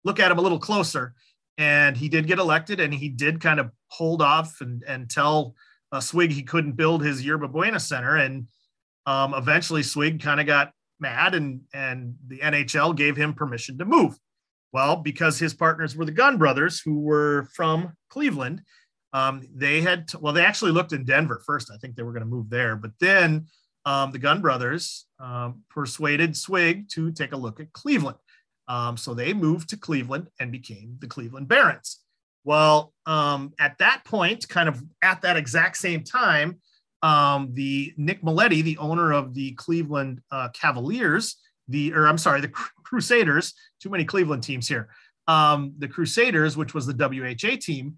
look at him a little closer. And he did get elected, and he did kind of hold off and and tell uh, Swig he couldn't build his Yerba Buena Center, and um, eventually Swig kind of got mad, and and the NHL gave him permission to move. Well, because his partners were the Gund brothers, who were from Cleveland, um, they had t- well, they actually looked in Denver first. I think they were going to move there, but then um, the Gund brothers um, persuaded Swig to take a look at Cleveland. Um, so they moved to Cleveland and became the Cleveland Barons. Well, um, at that point, kind of at that exact same time, um, the Nick Mileti, the owner of the Cleveland uh, Cavaliers, the or I'm sorry, the Crusaders. Too many Cleveland teams here. Um, the Crusaders, which was the WHA team,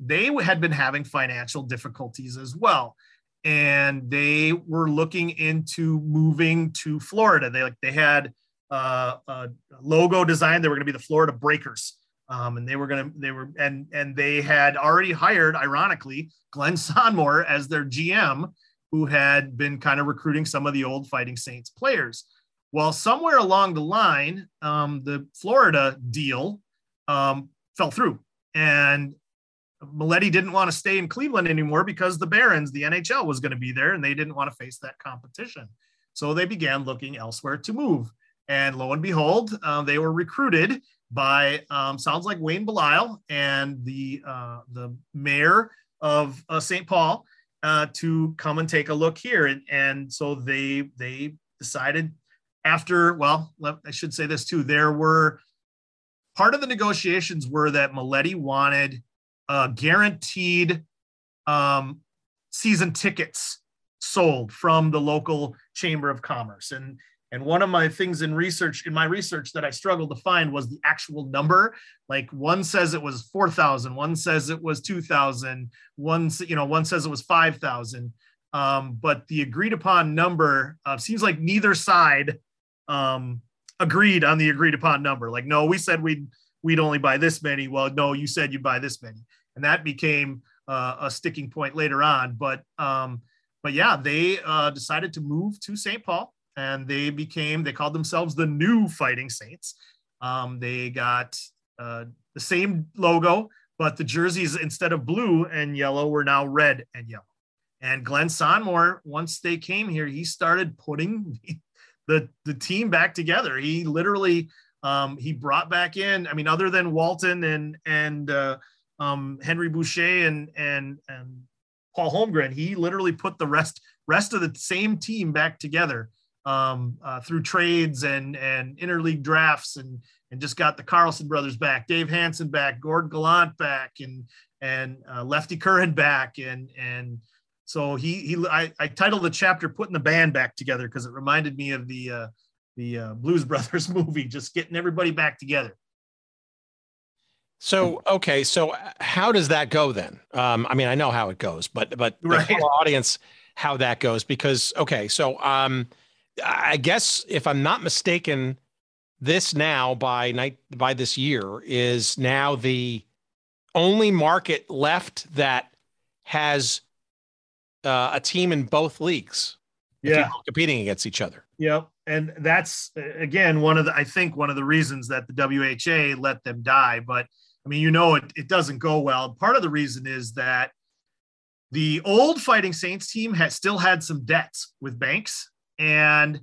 they had been having financial difficulties as well, and they were looking into moving to Florida. They like they had uh, a logo design. They were going to be the Florida Breakers. Um, and they were going to they were and and they had already hired ironically glenn (laughs) sonmor as their gm who had been kind of recruiting some of the old fighting saints players well somewhere along the line um, the florida deal um, fell through and Mileti didn't want to stay in Cleveland anymore because the Barons, the NHL, was going to be there and they didn't want to face that competition. So they began looking elsewhere to move. And lo and behold, uh, they were recruited by um, sounds like Wayne Belisle and the uh, the mayor of uh, St. Paul uh, to come and take a look here, and, and so they they decided after well I should say this too there were part of the negotiations were that Mileti wanted uh, guaranteed um, season tickets sold from the local chamber of commerce and and one of my things in research, in my research that I struggled to find was the actual number. Like one says it was 4,000, one says it was 2,000, one, you know, one says it was 5,000. Um, but the agreed upon number uh, seems like neither side um, agreed on the agreed upon number. Like, no, we said we'd, we'd only buy this many. Well, no, you said you'd buy this many. And that became uh, a sticking point later on. But, um, but yeah, they uh, decided to move to St. Paul and they became they called themselves the new fighting saints um, they got uh, the same logo but the jerseys instead of blue and yellow were now red and yellow and glenn sonmor once they came here he started putting (laughs) the the team back together he literally um, he brought back in i mean other than walton and and uh, um, henry boucha and and and paul holmgren he literally put the rest rest of the same team back together um, uh, through trades and and interleague drafts and and just got the Carlson brothers back, Dave Hanson back, Gord Gallant back, and and uh, Lefty Curran back, and and so he he I, I titled the chapter "Putting the Band Back Together" because it reminded me of the uh, the uh, Blues (laughs) Brothers movie, just getting everybody back together. So okay, so how does that go then? Um, I mean, I know how it goes, but but (laughs) right. the audience how that goes because okay, so um, I guess if I'm not mistaken, this now by night by this year is now the only market left that has uh, a team in both leagues. Yeah, competing against each other. Yep, and that's again one of the I think one of the reasons that the WHA let them die. But I mean, you know, it, it doesn't go well. Part of the reason is that the old Fighting Saints team has still had some debts with banks and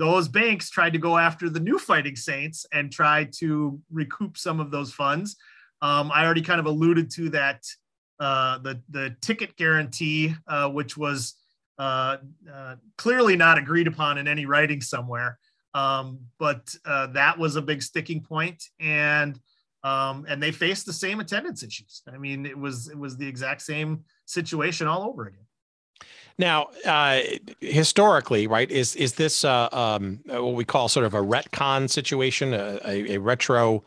those banks tried to go after the new fighting saints and try to recoup some of those funds um, i already kind of alluded to that uh, the the ticket guarantee uh, which was uh, uh clearly not agreed upon in any writing somewhere um, but uh, that was a big sticking point and um, and they faced the same attendance issues. I mean, it was it was the exact same situation all over again. Now, uh, historically, right, is is this uh, um, what we call sort of a retcon situation, a, a, a retro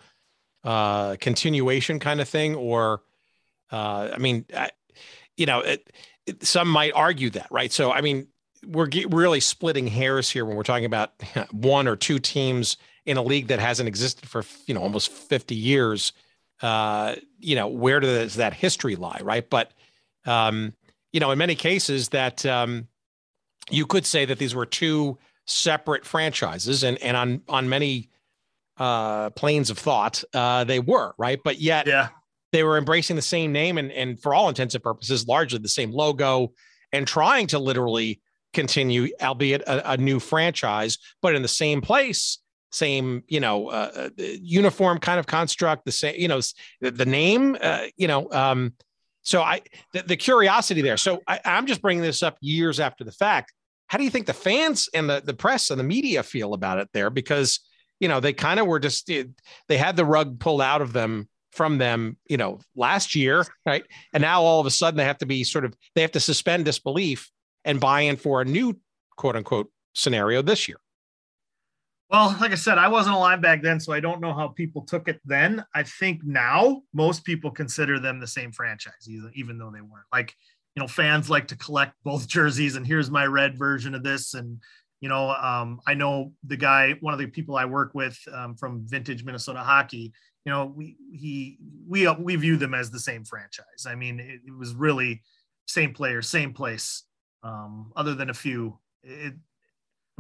uh, continuation kind of thing, or uh, I mean, I, you know, it, it, some might argue that, right? So, I mean, we're really splitting hairs here when we're talking about (laughs) one or two teams in a league that hasn't existed for you know almost 50 years uh you know where does that history lie right? But um you know in many cases that um you could say that these were two separate franchises and and on on many uh planes of thought uh they were right? But yet yeah. they were embracing the same name and and for all intents and purposes largely the same logo and trying to literally continue albeit a, a new franchise but in the same place same you know uh, uh uniform kind of construct the same you know the, name uh, you know um so i the, the curiosity there. So I, i'm just bringing this up years after the fact. How do you think the fans and the, the press and the media feel about it there? Because you know they kind of were just they had the rug pulled out of them from them you know last year right? And now all of a sudden they have to be sort of they have to suspend disbelief and buy in for a new quote unquote scenario this year well, like I said, I wasn't alive back then, so I don't know how people took it then. I think now most people consider them the same franchise, even though they weren't. Like, you know, fans like to collect both (laughs) jerseys, and here's my red version of this. And, you know, um, I know the guy, one of the people I work with um, from Vintage Minnesota Hockey. You know, we he we we view them as the same franchise. I mean, it, it was really same player, same place, um, other than a few. It,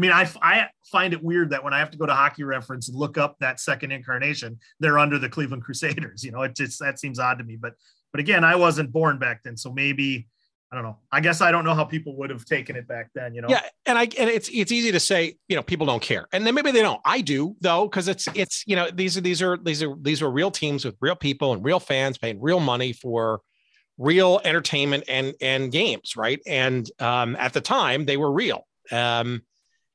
mean, I, I find it weird that when I have to go to Hockey Reference and look up that second incarnation, they're under the Cleveland Crusaders. (laughs) You know, it just that seems odd to me. But but again, I wasn't born back then, so maybe I don't know. I guess I don't know how people would have taken it back then. You know. Yeah, and I and it's it's easy to say you know people don't care, and then maybe they don't. I do though, because it's it's you know these are these are these are these are real teams with real people and real fans paying real money for real entertainment and and games, right? And um, at the time, they were real. Um,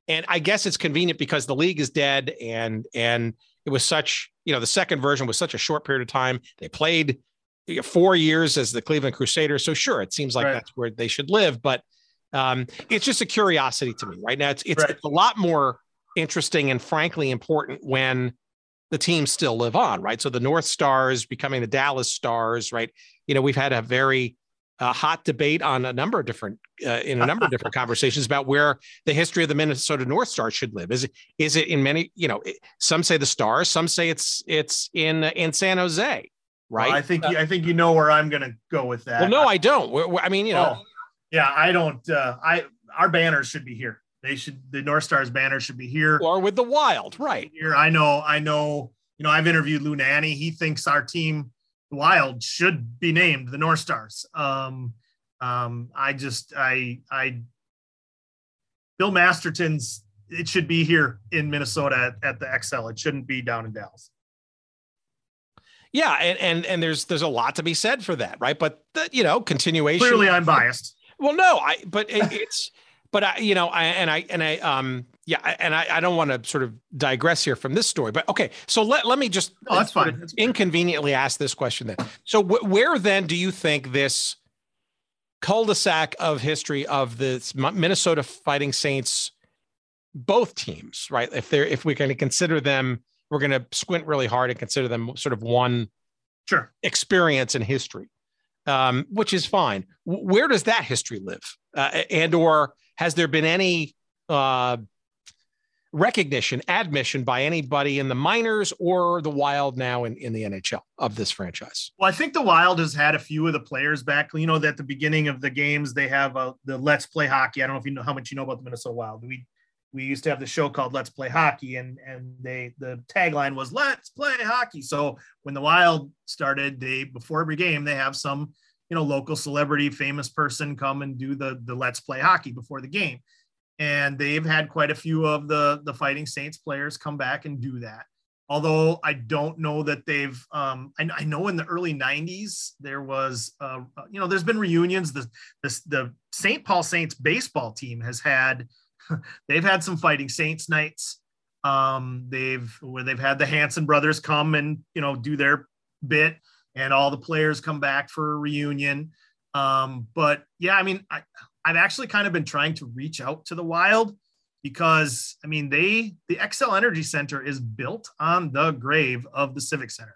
and I guess it's convenient because the league is dead and and it was such you know the second version was such a short period of time. They played four years as the Cleveland Crusaders, so sure, it seems like right. that's where they should live. But um, it's just a curiosity to me right now. It's it's, right. it's a lot more interesting and frankly important when the teams still live on, right? So the North Stars becoming the Dallas Stars, right? You know, we've had a very a hot debate on a number of different uh, in a number of different (laughs) conversations about where the history of the Minnesota North Star should live. Is it is it in many you know some say the Stars, some say it's it's in in San Jose, right? Well, I think uh, I think you know where I'm going to go with that. Well, no, I don't. We're, we're, I mean, you know, oh, yeah, I don't. Uh, I our banners should be here. They should the North Stars banner should be here or with the Wild, right? Here, I know, I know. You know, I've interviewed Lou Nanne. He thinks our team Wild should be named the North Stars. Um, um, I just, I, I, Bill Masterton's, it should be here in Minnesota at, at the Xcel. It shouldn't be down in Dallas. Yeah, and and and there's there's a lot to be said for that, right? But the, you know, continuation. Clearly, I'm biased. Well, no, I. But it, it's (laughs) but I, you know, I and I and I um yeah, and I, I don't want to sort of digress here from this story, but okay. So let let me just oh, that's fine. Inconveniently ask this question then. So wh- where then do you think this cul-de-sac of history of the Minnesota Fighting Saints, both teams, right? If they're if we're going to consider them, we're going to squint really hard and consider them sort of one sure experience in history, um, which is fine. Where does that history live, uh, and or has there been any uh, recognition, admission by anybody in the minors or the Wild now in, in the NHL of this franchise? Well, I think the Wild has had a few of the players back. You know, at the beginning of the games, they have a, the Let's Play Hockey. I don't know if you know how much you know about the Minnesota Wild. We we used to have the show called Let's Play Hockey, and and they the tagline was Let's Play Hockey. So when the Wild started, they before every game they have some you know local celebrity famous person come and do the the let's play hockey before the game and they've had quite a few of the the fighting saints players come back and do that. Although i don't know that they've um, I, I, know in the early 90s there was uh, you know there's been reunions. The, the the st paul saints baseball team has had (laughs) they've had some fighting saints nights. Um, they've where they've had the Hanson brothers come and you know do their bit, and all the players come back for a reunion. Um, but yeah, I mean, I, I've actually kind of been trying to reach out to the Wild because I mean, they the Xcel Energy Center is built on the grave of the Civic Center.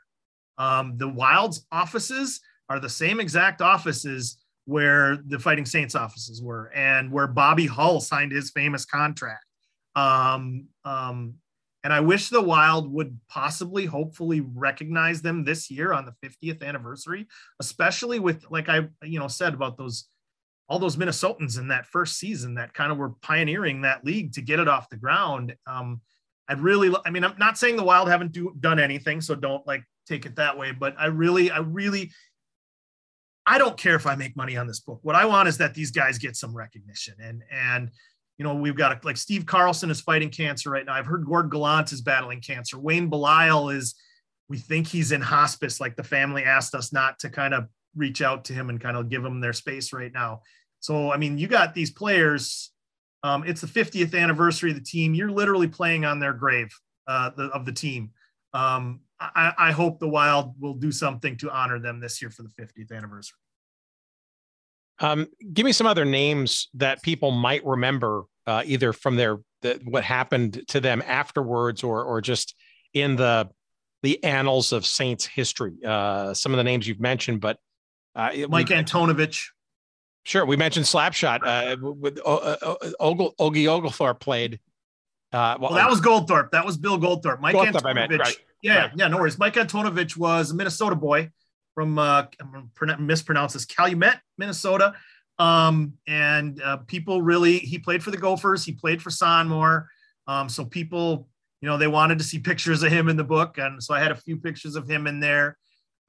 Um, the Wild's offices are the same exact offices where the Fighting Saints offices were and where Bobby Hull signed his famous contract. Um, um, and I wish the Wild would possibly, hopefully, recognize them this year on the 50th anniversary, especially with, like I, you know, said about those, all those Minnesotans in that first season that kind of were pioneering that league to get it off the ground. Um, I'd really, I mean, I'm not saying the Wild haven't do, done anything, so don't like take it that way. But I really, I really, I don't care if I make money on this book. What I want is that these guys get some recognition and and you know, we've got a, like Steve Carlson is fighting cancer right now. I've heard Gord Gallant is battling cancer. Wayne Belisle is, we think he's in hospice. Like the family asked us not to kind of reach out to him and kind of give them their space right now. So, I mean, you got these players. Um, it's the 50th anniversary of the team. You're literally playing on their grave uh, the, of the team. Um, I, I hope the Wild will do something to honor them this year for the 50th anniversary. Um, give me some other names that people might remember, uh, either from their the, what happened to them afterwards, or or just in the the annals of Saints history. Uh, some of the names you've mentioned, but uh, Mike we, Antonovich. Sure, we mentioned Slapshot uh, with uh, uh, Ogle, Ogie Oglethorpe played. Uh, well, well, that was Goldthorpe. That was Bill Goldthorpe. Mike Goldthorpe, Antonovich. Meant, right, yeah, right. yeah, no worries. Mike Antonovich was a Minnesota boy from uh, mispronounce this Calumet, Minnesota. Um, and uh, people really he played for the Gophers. He played for Sonmor. Um, so people, you know, they wanted to see pictures of him in the book, and so I had a few pictures of him in there.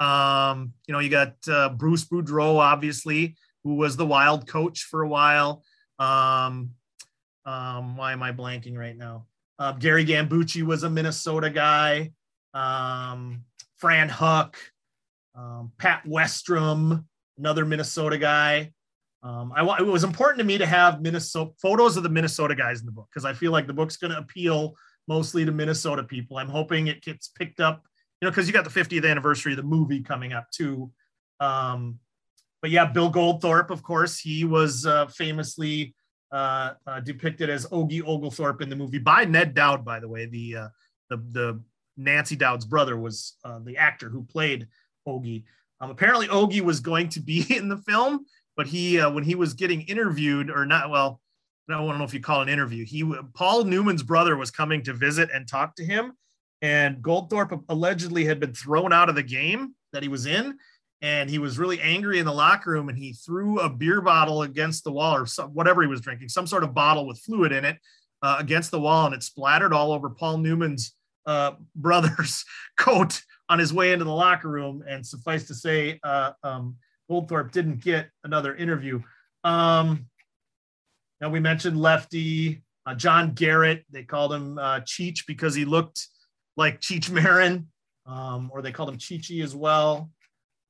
Um, you know, you got uh, Bruce Boudreau, obviously, who was the Wild coach for a while. Um, um, why am I blanking right now? Uh, Gary Gambucci was a Minnesota guy. Um, Fran Huck um, Pat Westrum, another Minnesota guy. Um, I it was important to me to have Minnesota photos of the Minnesota guys in the book because I feel like the book's going to appeal mostly to Minnesota people. I'm hoping it gets picked up, you know, because you got the 50th anniversary of the movie coming up too. Um, but yeah, Bill Goldthorpe, of course, he was uh, famously uh, uh, depicted as Ogie Oglethorpe in the movie by Ned Dowd, by the way. The uh, the the Nancy Dowd's brother was uh, the actor who played Ogie. Um, apparently, Ogie was going to be (laughs) in the film, but he, uh, when he was getting interviewed, or not, well, I don't know if you call it an interview. He, Paul Newman's brother, was coming to visit and talk to him, and Goldthorpe allegedly had been thrown out of the game that he was in, and he was really angry in the locker room, and he threw a beer bottle against the wall or some, whatever he was drinking, some sort of bottle with fluid in it, uh, against the wall, and it splattered all over Paul Newman's uh, (laughs) brother's coat on his way into the locker room. And suffice to say, uh, um, Goldthorpe didn't get another interview. Um, now we mentioned Lefty, uh, John Garrett. They called him uh, Cheech because he looked like Cheech Marin, um, or they called him Cheechy as well.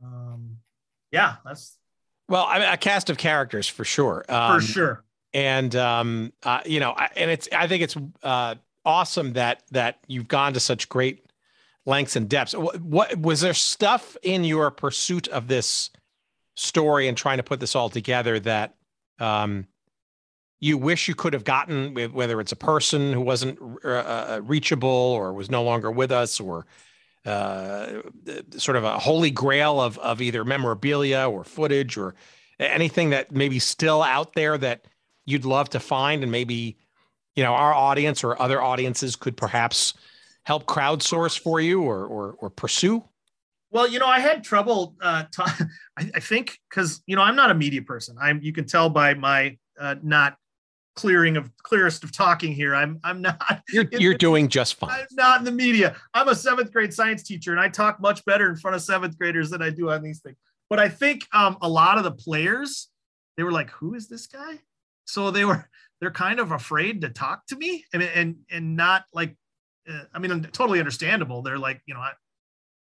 Um, yeah, that's well, I mean, a cast of characters for sure. Um, for sure. And um, uh, you know, and it's I think it's uh, awesome that that you've gone to such great lengths and depths. What, what, was there stuff in your pursuit of this story and trying to put this all together that um, you wish you could have gotten, whether it's a person who wasn't uh, uh, reachable or was no longer with us, or uh, sort of a holy grail of of either memorabilia or footage or anything that maybe still out there that you'd love to find and maybe you know our audience or other audiences could perhaps help crowdsource for you or or, or pursue? Well, you know, I had trouble. Uh, (laughs) I, I, think because you know I'm not a media person. I'm you can tell by my uh, not clearing of clearest of talking here. I'm I'm not. (laughs) You're you're doing just fine. I'm not in the media. I'm a seventh grade science teacher, and I talk much better in front of seventh graders than I do on these things. But I think um, a lot of the players they were like, "Who is this guy?" So they were (laughs) they're kind of afraid to talk to me and and and not like uh, I mean, totally understandable. They're like, you know, I,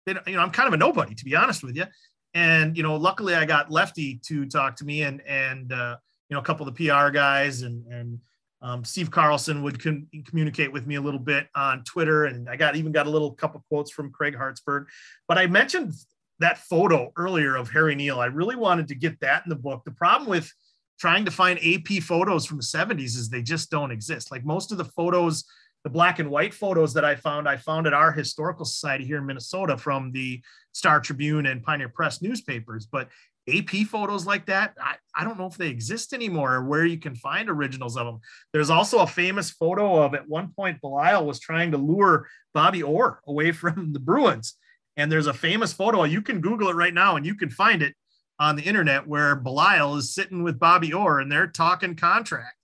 they, you know, I'm kind of a nobody to be honest with you. And you know, luckily I got Lefty to talk to me and and uh, you know a couple of the PR guys and and Um, Steve Carlson would con- communicate with me a little bit on Twitter, and I got even got a little couple quotes from Craig Hartsburg. But I mentioned that photo earlier of Harry Neale. I really wanted to get that in the book. The problem with trying to find AP photos from the 70s is they just don't exist. Like most of the photos, the black and white photos that I found, I found at our historical society here in Minnesota from the Star Tribune and Pioneer Press newspapers. But AP photos like that, I, I don't know if they exist anymore or where you can find originals of them. There's also a famous photo of at one point Belisle was trying to lure Bobby Orr away (laughs) from the Bruins. And there's a famous photo. You can Google it right now and you can find it on the internet where Belisle is sitting with Bobby Orr and they're talking contract.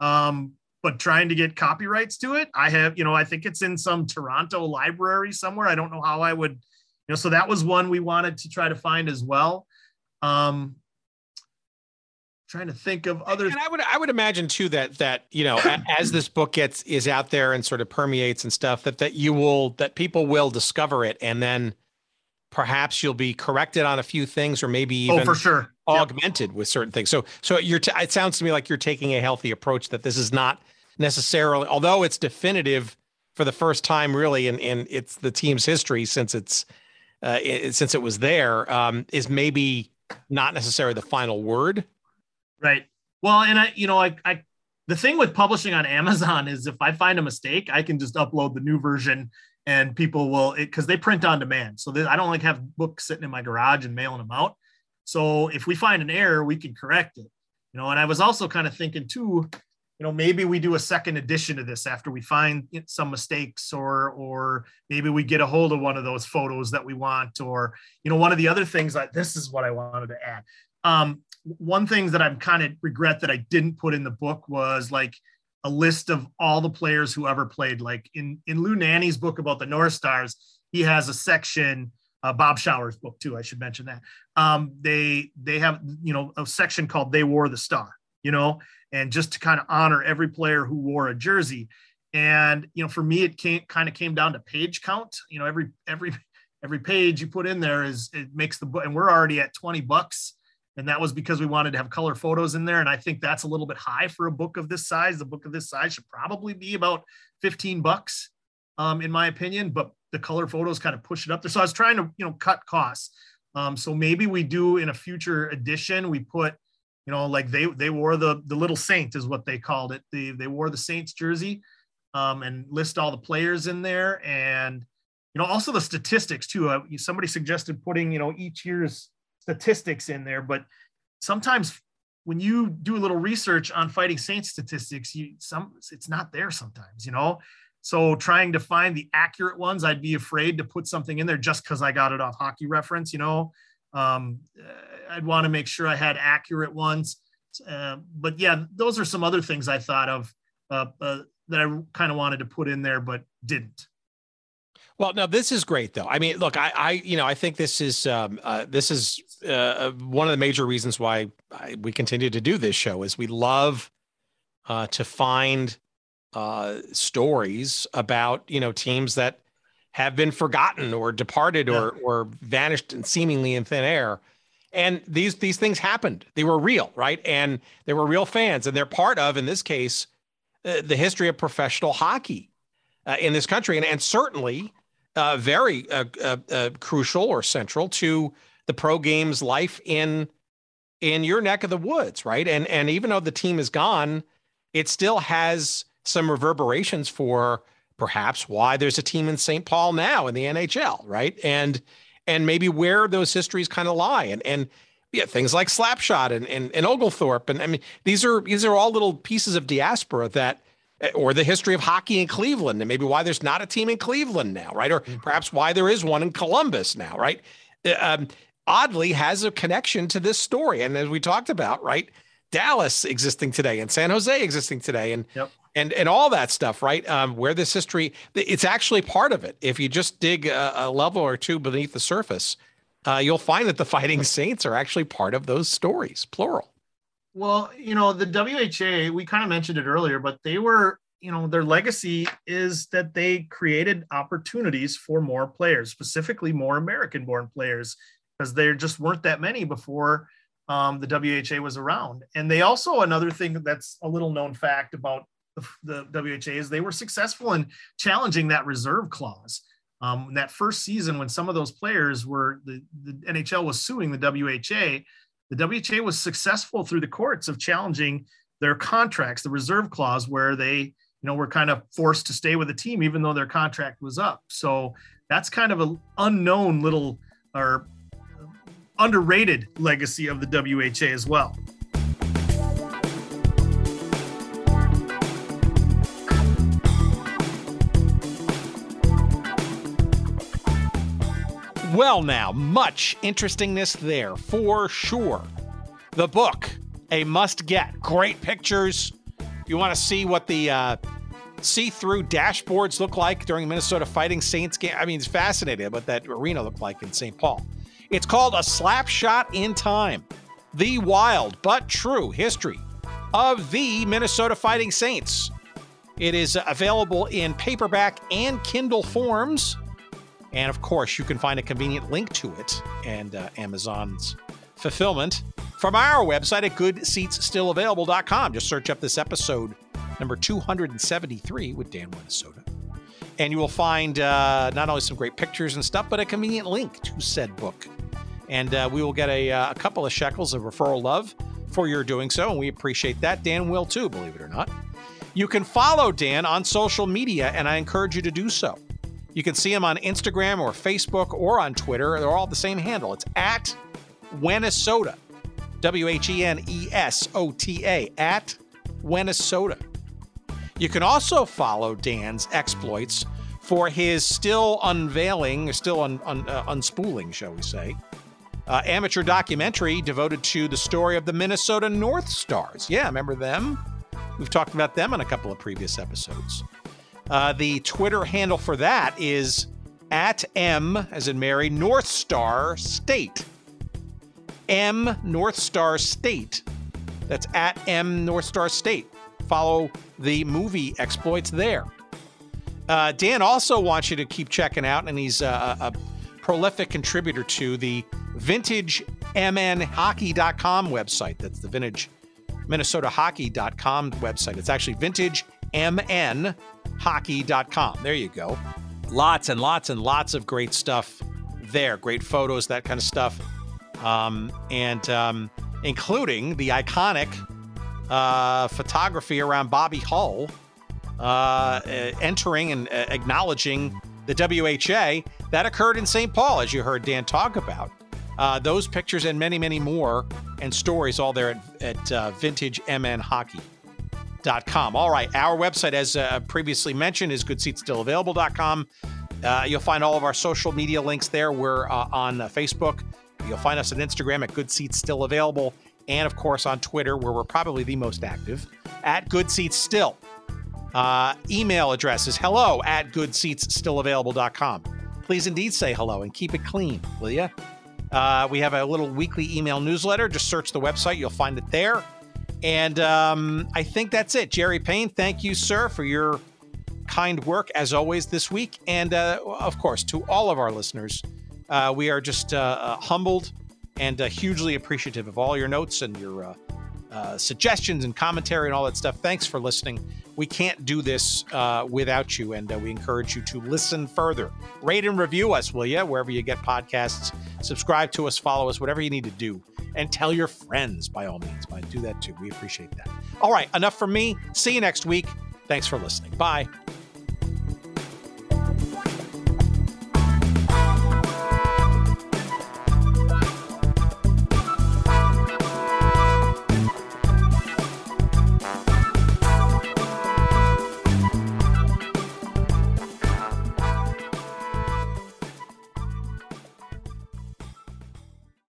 Um, but trying to get copyrights to it. I have, you know, I think it's in some Toronto library somewhere. I don't know how I would, you know, so that was one we wanted to try to find as well. Um, trying to think of other and i would i would imagine too that that you know as this book gets is out there and sort of permeates and stuff that that you will that people will discover it and then perhaps you'll be corrected on a few things or maybe even oh, for sure augmented yep. with certain things so so you're t- it sounds to me like you're taking a healthy approach that this is not necessarily although it's definitive for the first time really in in it's the team's history since it's uh, it, since it was there um, is maybe not necessarily the final word Right. Well, and I, you know, I, I, the thing with publishing on Amazon is if I find a mistake, I can just upload the new version and people will, because they print on demand. So I don't like have books sitting in my garage and mailing them out. So if we find an error, we can correct it. You know, and I was also kind of thinking too, you know, maybe we do a second edition of this after we find some mistakes, or or maybe we get a hold of one of those photos that we want, or you know, one of the other things that this is what I wanted to add. Um, one thing that I'm kind of regret that I didn't put in the book was like a list of all the players who ever played. Like in in Lou Nanne's book about the North Stars, he has a section. Uh, Bob Showers' book too. I should mention that. Um, they they have you know a section called "They Wore the Star," you know, and just to kind of honor every player who wore a jersey. And you know, for me, it came kind of came down to page count. You know, every every every page you put in there is it makes the book, and we're already at twenty bucks. And that was because we wanted to have color photos in there. And i think that's a little bit high for a book of this size. The book of this size should probably be about 15 bucks um, in my opinion but the color photos kind of push it up there. So i was trying to you know cut costs. Um, so maybe we do in a future edition we put you know like they they wore the the little saint is what they called it they, they wore the saints jersey um, and list all the players in there and you know also the statistics too uh, somebody suggested putting you know each year's statistics in there, but sometimes when you do a little research on fighting saints statistics, you some it's not there sometimes, you know. So trying to find the accurate ones, I'd be afraid to put something in there just because I got it off hockey reference, you know. Um, I'd want to make sure I had accurate ones. Uh, but yeah, those are some other things I thought of uh, uh, that I kind of wanted to put in there, but didn't. Well, no, this is great though. I mean, look, I, I, you know, I think this is, um, uh, this is uh, one of the major reasons why I, we continue to do this show is we love uh, to find uh, stories about you know teams that have been forgotten or departed yeah. or or vanished and seemingly in thin air. And these these things happened. They were real, right? And they were real fans, and they're part of, in this case, uh, the history of professional hockey in this country, and and certainly uh, very uh, uh, uh, crucial or central to the pro games life in in your neck of the woods, right? And and even though the team is gone, it still has some reverberations for perhaps why there's a team in St. Paul now in the NHL, right? And and maybe where those histories kind of lie, and and yeah, things like Slapshot and, and and Oglethorpe, and I mean these are these are all little pieces of diaspora that or the history of hockey in Cleveland and maybe why there's not a team in Cleveland now, right? Or mm-hmm. perhaps why there is one in Columbus now, right? Uh, um, oddly has a connection to this story. And as we talked about, right? Dallas existing today and San Jose existing today and yep. And and all that stuff, right? Um, where this history, it's actually part of it. If you just dig a, a level or two beneath the surface, uh, you'll find that the Fighting Saints are actually part of those stories, plural. Well, you know, the WHA, we kind of mentioned it earlier, but they were, you know, their legacy is that they created opportunities for more players, specifically more American born players, because there just weren't that many before um, the WHA was around. And they also, another thing that's a little known fact about the, WHA is they were successful in challenging that reserve clause. Um, that first season, when some of those players were the, the NHL was suing the WHA, the WHA was successful through the courts of challenging their contracts, the reserve clause, where they, you know, were kind of forced to stay with the team even though their contract was up. So that's kind of an unknown little or underrated legacy of the WHA as well. Well, now, much interestingness there for sure. The book, a must get. Great pictures. You want to see what the uh, see through dashboards look like during Minnesota Fighting Saints game? I mean, it's fascinating what that arena looked like in St. Paul. It's called A Slap Shot in Time The Wild but True History of the Minnesota Fighting Saints. It is available in paperback and Kindle forms. And of course, you can find a convenient link to it and uh, Amazon's fulfillment from our website at goodseatsstillavailable.com. Just search up this episode, number 273 with Dan Minnesota. And you will find uh, not only some great pictures and stuff, but a convenient link to said book. And uh, we will get a, uh, a couple of shekels of referral love for your doing so. And we appreciate that. Dan will too, believe it or not. You can follow Dan on social media, and I encourage you to do so. You can see him on Instagram or Facebook or on Twitter. They're all the same handle. It's at Wenesota. W H E N E S O T A. At Wenesota. You can also follow Dan's exploits for his still unveiling, still un, un, uh, unspooling, shall we say, uh, amateur documentary devoted to the story of the Minnesota North Stars. Yeah, remember them? We've talked about them in a couple of previous episodes. Uh, the Twitter handle for that is at M, as in Mary, North Star State. M North Star State. That's at M North Star State. Follow the movie exploits there. Uh, Dan also wants you to keep checking out, and he's a, a prolific contributor to the vintagemnhockey.com website. That's the vintage minnesotahockey.com website. It's actually vintagemn hockey.com. There you go. Lots and lots and lots of great stuff there. Great photos, that kind of stuff. Um, and um, including the iconic uh, photography around Bobby Hull uh, entering and uh, acknowledging the WHA. That occurred in St. Paul, as you heard Dan talk about. Uh, those pictures and many, many more and stories all there at, at uh, Vintage MN Hockey. All right, our website, as uh, previously mentioned, is goodseatsstillavailable.com. Uh, you'll find all of our social media links there. We're uh, on uh, Facebook. You'll find us on Instagram at Good Seats Still Available, and of course on Twitter, where we're probably the most active at Good Seats Still. Uh, email address is hello at goodseatsstillavailable.com. Please indeed say hello and keep it clean, will you? Uh, we have a little weekly email newsletter. Just search the website, you'll find it there. And um, I think that's it. Jerry Payne, thank you, sir, for your kind work as always this week. And uh, of course, to all of our listeners, uh, we are just uh, uh humbled and uh, hugely appreciative of all your notes and your uh, suggestions and commentary and all that stuff. Thanks for listening. We can't do this without you, and we encourage you to listen further. Rate and review us, will you, wherever you get podcasts. Subscribe to us, follow us, whatever you need to do and tell your friends by all means. Do that too. We appreciate that. All right, enough from me. See you next week. Thanks for listening. Bye.